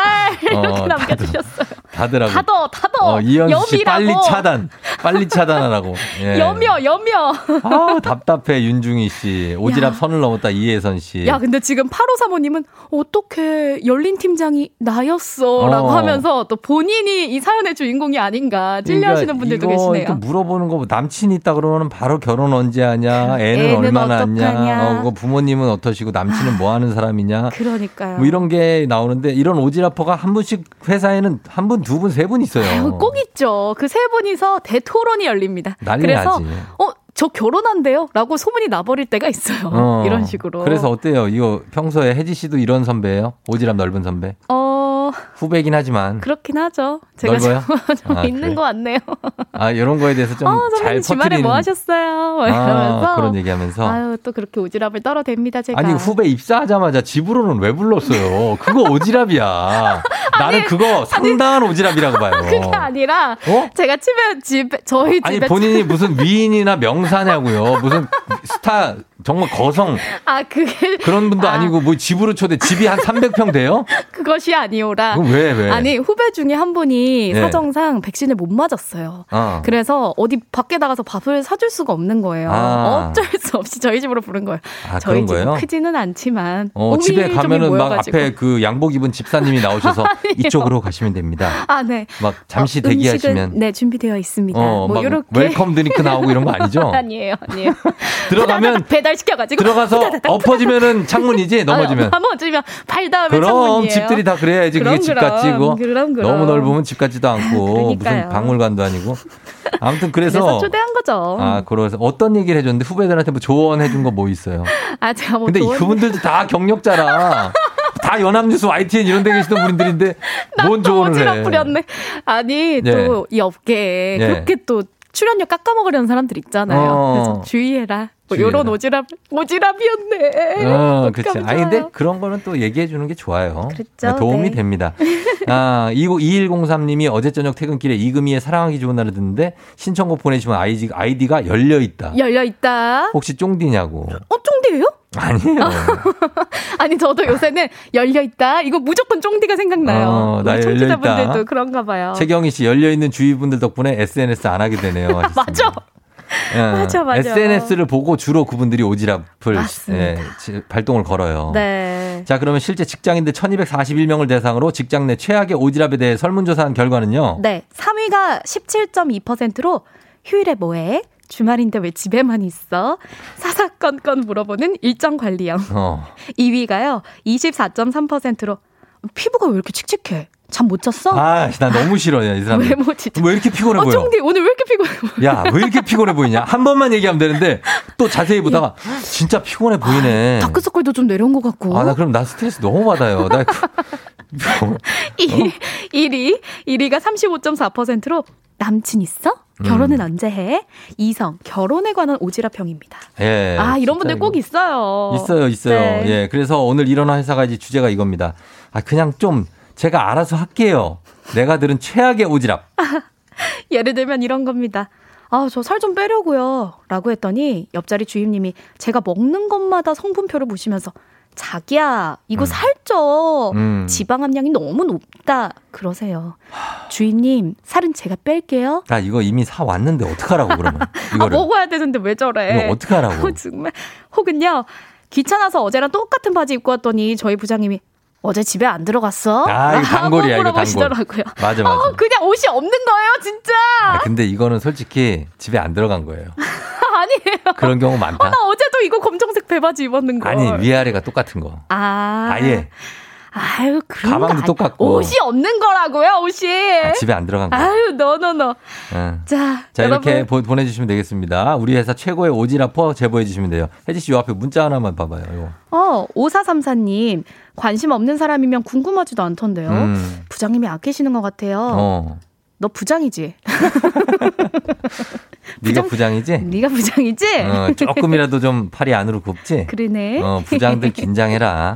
이렇게 어, 남겨주셨어요. 다들하고. 닫어, 닫어. 어, 이현수 씨. 빨리 차단. 빨리 차단하라고. 예. 염여, 염여. 아, 답답해, 윤중희 씨. 오지랖 야. 선을 넘었다, 이혜선 씨. 야, 근데 지금 8535님은 어떻게 열린 팀장이 나였어? 라고 어. 하면서 또 본인이 이 사연의 주인공이 아닌가 찔려하시는 분들도 그러니까 이거 계시네요. 또 물어보는 거 남친 있다 그러면 바로 결혼 언제 하냐, 애는, 애는 얼마나. 하냐, 어, 부모님은 어떠시고 남친은 뭐 하는 사람이냐. 그러니까요. 뭐 이런 게 나오는데 이런 오지라퍼가 한 분씩 회사에는 한 분, 두 분, 세 분 있어요. 아유, 꼭 있죠. 그 세 분이서 대토론이 열립니다. 난리 그래서 나지. 어, 저 결혼한대요? 라고 소문이 나버릴 때가 있어요. 어. 이런 식으로. 그래서 어때요? 이거 평소에 혜지 씨도 이런 선배예요? 오지랖 넓은 선배? 어, 후배긴 하지만. 그렇긴 하죠. 제가 넓어요? 좀, 좀 아, 있는 그래? 것 같네요. 아, 이런 거에 대해서 좀 어, 잘 선배님 주말에. 뭐 하셨어요? 막 이러면서. 아, 그런 얘기하면서. 아유, 또 그렇게 오지랖을 떨어댑니다, 제가. 아니 후배 입사하자마자 집으로는 왜 불렀어요? 그거 오지랖이야. [LAUGHS] 나는 그거 상당한 오지랖이라고 봐요. [LAUGHS] 그게 아니라 어? 제가 집에 집 저희 아니 집에 본인이 무슨 위인이나 명사냐고요. 무슨 스타 정말 거성 아 그게 그런 분도 아, 니고뭐 집으로 초대 집이 한 300평 돼요? [LAUGHS] 그것이 아니오라. 왜, 왜? 아니 후배 중에 한 분이 네. 사정상 백신을 못 맞았어요. 어. 그래서 어디 밖에 나가서 밥을 사줄 수가 없는 거예요. 아. 어쩔 수 없이 저희 집으로 부른 거예요. 아, 저희 집은 거예요? 크지는 않지만 어, 집에 가면은 막. 앞에 그 양복 입은 집사님이 나오셔서 [LAUGHS] 이쪽으로 가시면 됩니다. 아 네. 막 잠시 어, 대기하시면 네 준비되어 있습니다. 어, 뭐막 요렇게 welcome drink 나오고 이런 거 아니죠? [LAUGHS] 아니에요, 아니에요. 들어가면 배달 시켜가지고 들어가서 [LAUGHS] 엎어지면은 [LAUGHS] 창문이지 넘어지면. 아, 넘어지면 발 닿으면 그럼 창문이에요. 집들이 다 그래야지 그게 그럼, 집 그럼. 같지 이거 그럼, 그럼. 너무 넓으면 집 같지도 않고 [LAUGHS] 그러니까요. 무슨 박물관도 아니고 아무튼 그래서, 그래서 초대한 거죠. 아 그래서 어떤 얘기를 해줬는데 후배들한테 뭐 조언해 준 거 뭐 있어요 아, 제가 뭐 근데 좋은- 그분들도 다 경력자라 다 연합뉴스 YTN 이런 데 계시던 분들인데 뭔또 조언을 해 부렸네. 아니 네. 또이 업계에 네. 그렇게 또 출연료 깎아먹으려는 사람들 있잖아요. 어. 그래서 주의해라. 뭐. 요런 오지랖 오지랖이었네. 어, 그렇지. 아니, 근데. 그런 거는 또 얘기해 주는 게 좋아요. 그랬죠, 도움이 네. 됩니다. [LAUGHS] 아, 2103 님이 어제 저녁 퇴근길에 이금희의 사랑하기 좋은 날을 듣는데 신청곡 보내주시면 아이디, 아이디가 열려 있다. 열려 있다. 혹시 쫑디냐고. 어 쫑디예요? 아니에요. [LAUGHS] 아니 저도 요새는 열려 있다. 이거 무조건 쫑디가 생각나요. 어, 나 열려 청취자분들도 있다. 그런가 봐요. 최경희 씨 열려 있는 주위 분들 덕분에 SNS 안 하게 되네요. [LAUGHS] 맞아. 예, [LAUGHS] 맞아, 맞아. SNS를 보고 주로 그분들이 오지랖을. 예, 지- 발동을 걸어요. 네. 자, 그러면 실제 직장인들 1241명을 대상으로 직장 내 최악의 오지랖에 대해 설문조사한 결과는요. 네. 3위가 17.2%로 휴일에 뭐해? 주말인데 왜 집에만 있어? 사사건건 물어보는 일정 관리형. 어. [LAUGHS] 2위가요. 24.3%로 피부가 왜 이렇게 칙칙해? 잠 못 잤어? 아, 나 너무 싫어요, 이 사람. 외모 진짜. 왜 이렇게 피곤해 어, 보여? 청디 오늘 왜 이렇게 피곤해 보여? 야, 왜 이렇게 피곤해 보이냐? 한 번만 얘기하면 되는데 또 자세히 보다가 진짜 피곤해 보이네. 다크서클도 좀 내려온 것 같고. 아, 나 그럼 나 스트레스 너무 받아요. 나 그- 어? 1위, 1위가 35.4%로 남친 있어? 결혼은 언제 해? 이성, 결혼에 관한 오지랖형입니다. 예. 아, 이런 분들. 꼭 있어요. 있어요, 있어요. 네. 예. 그래서 오늘 일어난 회사가 이제 주제가 이겁니다. 아, 그냥 좀 제가 알아서 할게요. 내가 들은 최악의 오지랖. [LAUGHS] 예를 들면 이런 겁니다. 아, 저 살 좀 빼려고요. 라고 했더니 옆자리 주임님이 제가 먹는 것마다 성분표를 보시면서 자기야, 이거 살쪄. 음. 지방 함량이 너무 높다. 그러세요. 주임님, 살은 제가 뺄게요. 나 이거 이미 사 왔는데 어떡하라고 그러면. [LAUGHS] 아, 이거를. 먹어야 되는데 왜 저래? 이거 어떡하라고. 어, [LAUGHS] 정말. 혹은요, 귀찮아서 어제랑 똑같은 바지 입고 왔더니 저희 부장님이 어제 집에 안 들어갔어? 아, 이거 단골이야, 이거 단골. 맞아, 맞아. 어, 그냥 옷이 없는 거예요, 진짜. 아, 근데 이거는 솔직히 집에 안 들어간 거예요. [LAUGHS] 아니에요. 그런 경우 많다. [LAUGHS] 어, 나 어제도 이거 검정색 배바지 입었는 거. 아니, 위아래가 똑같은 거. 아. 아예. 아유, 거 가방도 똑같고. 옷이 없는 거라고요, 옷이. 아, 집에 안 들어간 거. 아유, 너너너. 예. 자, 자, 여러분. 이렇게 보, 내주시면 되겠습니다. 우리 회사 최고의 오지라퍼 제보해 주시면 돼요. 혜지 씨, 요 앞에 문자 하나만 봐봐요. 이거. 어, 5434님. 관심 없는 사람이면 궁금하지도 않던데요. 음. 부장님이 아끼시는 것 같아요. 어. 너 부장이지? [LAUGHS] 네가 부장이지? 네가 부장이지? 어, 조금이라도 좀 팔이 안으로 굽지? 그러네. 어, 부장들 긴장해라.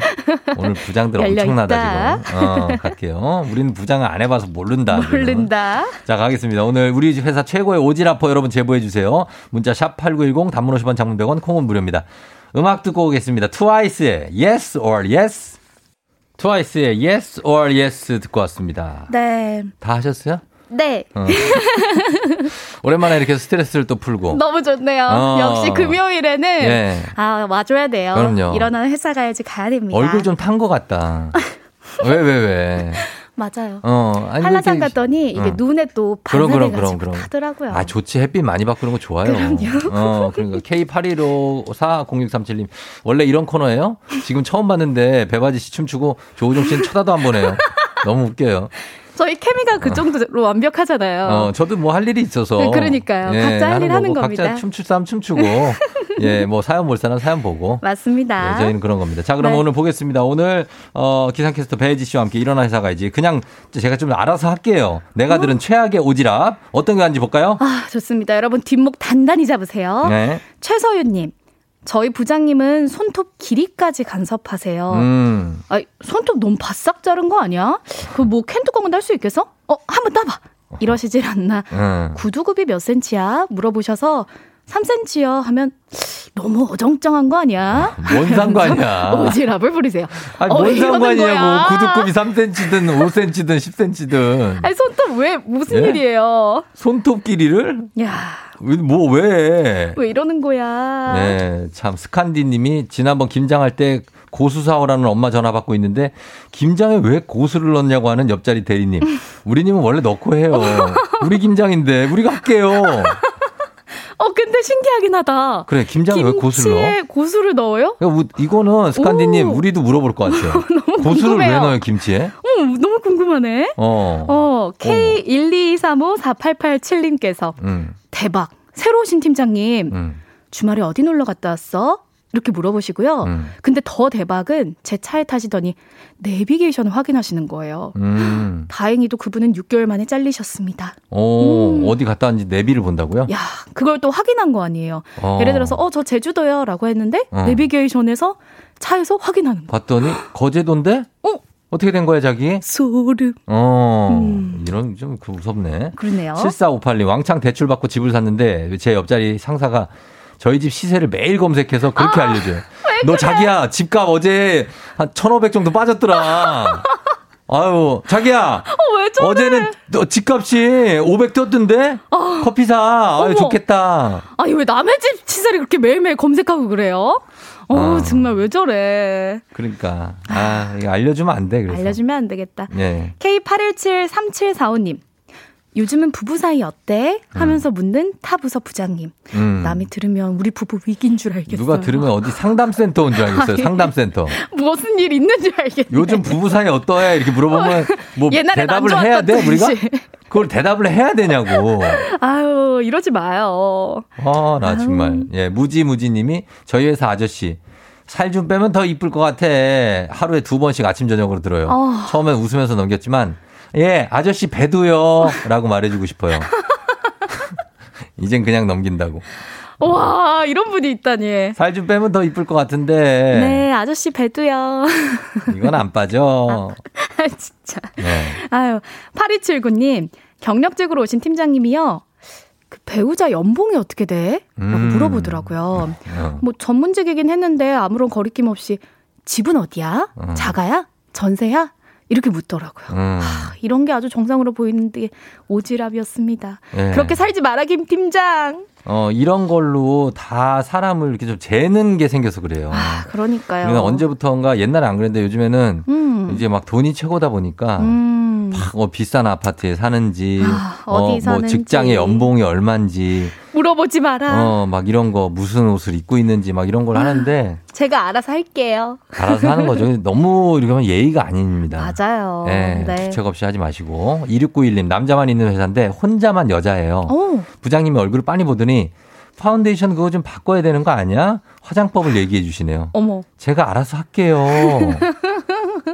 오늘 부장들 엄청나다. 지금. 어, 갈게요. 우리는 부장을 안 해봐서 모른다. 지금. 모른다. 자, 가겠습니다. 오늘 우리 회사 최고의 오지라퍼 여러분 제보해 주세요. 문자 샵 8910 단문 50원 장문 100원 콩은 무료입니다. 음악 듣고 오겠습니다. 트와이스의 Yes or Yes. 트와이스의 Yes or Yes 듣고 왔습니다. 네. 다 하셨어요? 네. 어. [LAUGHS] 오랜만에 이렇게 스트레스를 또 풀고. 너무 좋네요. 어. 역시 금요일에는 예. 아 와줘야 돼요. 그럼요. 일어나는 회사 가야지 가야 됩니다. 얼굴 좀탄것 같다. [LAUGHS] 왜, 왜, 왜? 맞아요. 어, 아니, 한라산 이렇게- 갔더니 이게 응. 눈에 또 반사돼가지고. 하더라고요. 아, 좋지. 햇빛 많이 받고 그런 거 좋아요. 그럼요. 어, 그러니까 K81540637님. 원래 이런 코너예요? 지금 처음 봤는데 배바지 씨 춤추고 조우종 씨는 쳐다도 안 보네요. [LAUGHS] 너무 웃겨요. 저희 케미가 그 정도로 완벽하잖아요. 어, 저도 뭐 할 일이 있어서. 네, 그러니까요. 각자 할 일 하는 겁니다. 각자 춤출 사람 춤추고. [LAUGHS] 예, 뭐 사연 볼 사람 사연 보고. 맞습니다. 네, 저희는 그런 겁니다. 자, 그럼 네. 오늘 보겠습니다. 오늘 어, 기상캐스터 배혜지 씨와 함께 일어나 회사 가야지. 그냥 제가 좀 알아서 할게요. 내가 들은 최악의 오지랖 어떤 게 왔는지 볼까요? 아, 좋습니다. 여러분 뒷목 단단히 잡으세요. 네. 최서윤님. 저희 부장님은 손톱 길이까지 간섭하세요. 음. 아이, 손톱 너무 바싹 자른 거 아니야? 그 뭐 캔 뚜껑은 딸 수 있겠어? 어, 한번 따봐. 이러시질 않나. 음. 구두굽이 몇 센치야? 물어보셔서 3cm요 하면 너무 어정쩡한 거 아니야? 뭔 상관이야. [LAUGHS] 오지랖을 부리세요. 아니, 어, 뭔? 상관이냐고. 구두굽이 3cm든 5cm든 10cm든. 아니 손톱 왜 무슨 예? 일이에요? 손톱 길이를? 야, 왜, 뭐, 왜? 왜 이러는 거야? 네, 참, 스칸디 님이 지난번 김장할 때 고수 사오라는 엄마 전화 받고 있는데, 김장에 왜 고수를 넣냐고 하는 옆자리 대리님. 우리님은 원래 넣고 해요. 우리 김장인데, 우리가 할게요. 어, 근데 신기하긴 하다. 그래, 김장에 왜 고수를 넣어? 김치에 고수를 넣어요? 그러니까 우- 이거는 스칸디님, 우리도 물어볼 것 같아요. [LAUGHS] 고수를 왜 궁금해요. 넣어요, 김치에? 어, 너무 궁금하네. 어. 어, K1235488님께서 음, 대박. 새로 오신 팀장님, 음, 주말에 어디 놀러 갔다 왔어? 이렇게 물어보시고요. 음. 근데 더 대박은 제 차에 타시더니 내비게이션을 확인하시는 거예요. 음. [LAUGHS] 다행히도 그분은 6개월 만에 잘리셨습니다. 오, 음. 어디 갔다 왔는지 내비를 본다고요? 야, 그걸 또 확인한 거 아니에요. 어. 예를 들어서 어, 저 제주도요 라고 했는데 어. 내비게이션에서 차에서 확인하는 거. 봤더니 거제도인데? [GASPS] 어? 어떻게 된 거야, 자기? 소름. 어, 음. 이런 좀그 무섭네. 그러네요. 7458님, 왕창 대출 받고 집을 샀는데 제 옆자리 상사가 저희 집 시세를 매일 검색해서 그렇게 아, 알려줘요. 너 자기야, 집값 어제 한 1,500 정도 빠졌더라. 아유, 자기야. 어, 왜 저래? 어제는 너 집값이 500 떴던데? 커피 사. 아유, 어머. 좋겠다. 아니 왜 남의 집 시세를 그렇게 매일매일 검색하고 그래요? 어, 아. 정말 왜 저래? 그러니까. 아, 이거 알려주면 안 돼, 그래서. 알려주면 안 되겠다. 네. K8173745님. 요즘은 부부 사이 어때? 하면서 묻는 타 부서 부장님. 음. 남이 들으면 우리 부부 위기인 줄 알겠어요. 누가 들으면 어디 상담센터 온 줄 알겠어요. [LAUGHS] 아니. 상담센터. 무슨 일 있는 줄 알겠네. 요즘 부부 사이 어떠해? 이렇게 물어보면 뭐 [LAUGHS] 대답을 안 해야 돼, 우리가? 그걸 대답을 해야 되냐고. [LAUGHS] 아유, 이러지 마요. 아, 나 아유. 정말. 예, 무지무지 님이 저희 회사 아저씨 살 좀 빼면 더 이쁠 것 같아. 하루에 두 번씩 아침 저녁으로 들어요. 어. 처음엔 웃으면서 넘겼지만 예, 아저씨 배도요. 라고 말해주고 싶어요. [LAUGHS] 이젠 그냥 넘긴다고. 와, 이런 분이 있다니. 살 좀 빼면 더 이쁠 것 같은데. 네, 아저씨 배도요. [LAUGHS] 이건 안 빠져. 아, 진짜. 네. 아유, 8279님, 경력직으로 오신 팀장님이요. 그 배우자 연봉이 어떻게 돼? 라고 음. 물어보더라고요. 어. 뭐 전문직이긴 했는데 아무런 거리낌 없이 집은 어디야? 어. 자가야? 전세야? 이렇게 묻더라고요. 음. 이런 게 아주 정상으로 보이는데 오지랖이었습니다. 예. 그렇게 살지 마라 김 팀장. 어, 이런 걸로 다 사람을 이렇게 좀 재는 게 생겨서 그래요. 아, 그러니까요. 우리가 언제부턴가 옛날에 안 그랬는데 요즘에는 음. 이제 막 돈이 최고다 보니까 음. 음. 막뭐 비싼 아파트에 사는지, 아, 어디 뭐 사는지. 직장의 연봉이 얼마인지, 물어보지 마라. 어, 막 이런 거 무슨 옷을 입고 있는지 막 이런 걸 하는데 제가 알아서 할게요. 알아서 하는 거죠. 너무 이렇게 하면 예의가 아닙니다. 맞아요. 네, 네. 주책 없이 하지 마시고 2691님 남자만 있는 회사인데 혼자만 여자예요. 어. 부장님이 얼굴을 빤히 보더니 파운데이션 그거 좀 바꿔야 되는 거 아니야? 화장법을 얘기해 주시네요. 어머. 제가 알아서 할게요.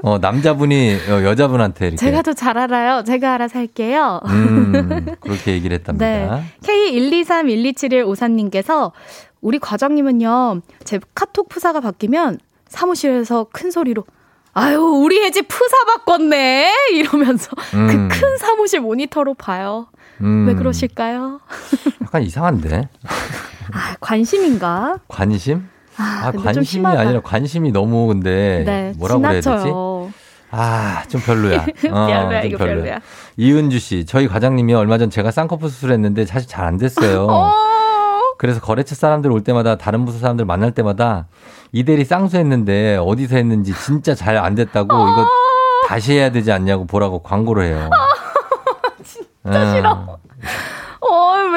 어, 남자분이 어, 여자분한테 이렇게 제가 더 잘 알아요. 제가 알아서 할게요. 음, [LAUGHS] 그렇게 얘기를 했답니다. 네. K123127154님께서 우리 과장님은요, 제 카톡 푸사가 바뀌면 사무실에서 큰 소리로 아유, 우리 혜지 푸사 바꿨네! 이러면서 음. 그큰 사무실 모니터로 봐요. 음, 왜 그러실까요? 약간 이상한데 아, 관심인가? 관심? 아, 아, 관심이. 아니라 관심이 너무 근데 네, 뭐라고 그래야 되지? 지나쳐요. 아, 좀 별로야. [LAUGHS] 어, 별로야, 좀 이거 별로야. 이은주 씨, 저희 과장님이 얼마 전 제가 쌍꺼풀 수술했는데 사실 잘 안 됐어요. 어. 그래서 거래처 사람들 올 때마다 다른 부서 사람들 만날 때마다 이 대리 쌍수했는데 어디서 했는지 진짜 잘 안 됐다고 어. 이거 다시 해야 되지 않냐고 보라고 광고를 해요. [LAUGHS] 진짜 싫어.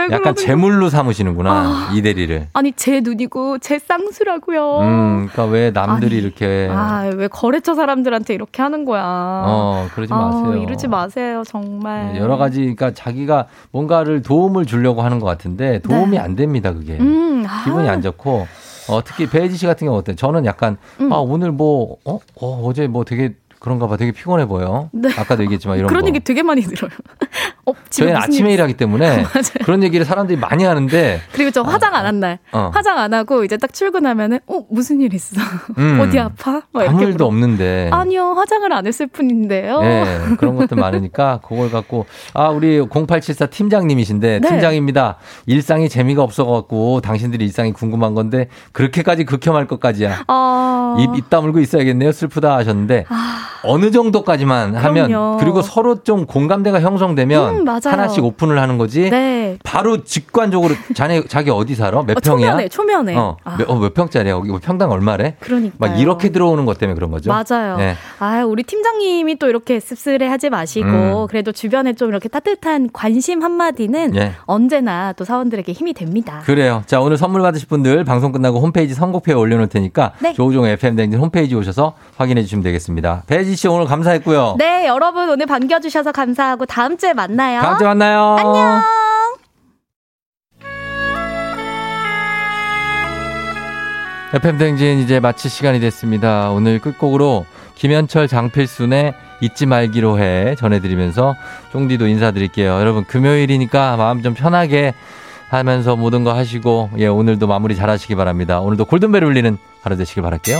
어, 왜 약간 제물로 삼으시는구나 아. 이 대리를. 아니, 제 눈이고 제 쌍수라고요. 음, 그러니까 왜 남들이 아니, 이렇게 아, 왜 거래처 사람들한테 이렇게 하는 거야. 어 그러지 아, 마세요. 이러지 마세요, 정말. 네, 여러 가지, 그러니까 자기가 뭔가를 도움을 주려고 하는 것 같은데 도움이 안 됩니다, 그게. 네. 음, 아. 기분이 안 좋고. 어, 특히 배혜지 씨 같은 경우 어때요? 저는 약간, 음. 아, 오늘 뭐, 어, 어, 어제 뭐 되게 그런가 봐. 되게 피곤해 보여. 네. 아까도 얘기했지만 이런 그런 거. 얘기 되게 많이 들어요. [LAUGHS] 어, 저희는 아침에 일 일하기 때문에 [LAUGHS] 맞아요. 그런 얘기를 사람들이 많이 하는데 그리고 저 화장 안 한 날. 어. 화장 안 하고 이제 딱 출근하면은 어, 무슨 일 있어? [LAUGHS] 음. 어디 아파? 막 아무 일도 물어. 없는데. 아니요, 화장을 안 했을 뿐인데요. 네, 그런 것들 많으니까 그걸 갖고 아 우리 0874 팀장님이신데 네. 팀장입니다. 일상이 재미가 없어 갖고 당신들이 일상이 궁금한 건데 그렇게까지 극혐할 것까지야. 아. 입, 입 다물고 있어야겠네요. 슬프다 하셨는데 어느 정도까지만 하면 그럼요. 그리고 서로 좀 공감대가 형성되면 음. 하나씩 오픈을 하는 거지. 네. 바로 직관적으로 자네 자기 어디 살아? 몇 어, 평이야? 초면에, 초면에. 어, 아. 몇, 어, 몇 평짜리야? 거기 뭐 평당 얼마래? 그러니까요. 막 이렇게 들어오는 것 때문에 그런 거죠. 맞아요. 네. 아, 우리 팀장님이 또 이렇게 씁쓸해 하지 마시고, 음. 그래도 주변에 좀 이렇게 따뜻한 관심 한 마디는 예. 언제나 또 사원들에게 힘이 됩니다. 그래요. 자, 오늘 선물 받으실 분들 방송 끝나고 홈페이지 선곡표에 올려놓을 테니까 네. 조우종 FM 댕진 홈페이지 오셔서 확인해 주시면 되겠습니다. 배지 씨 오늘 감사했고요. 네, 여러분 오늘 반겨주셔서 감사하고 다음 주에 만나요. 다음 주에 만나요. 안녕. FM 댕진 이제 마칠 시간이 됐습니다. 오늘 끝곡으로 김현철 장필순의 잊지 말기로 해 전해드리면서 쫑디도 인사드릴게요. 여러분 금요일이니까 마음 좀 편하게 하면서 모든 거 하시고 예 오늘도 마무리 잘 하시기 바랍니다. 오늘도 골든벨 울리는 하루 되시길 바랄게요.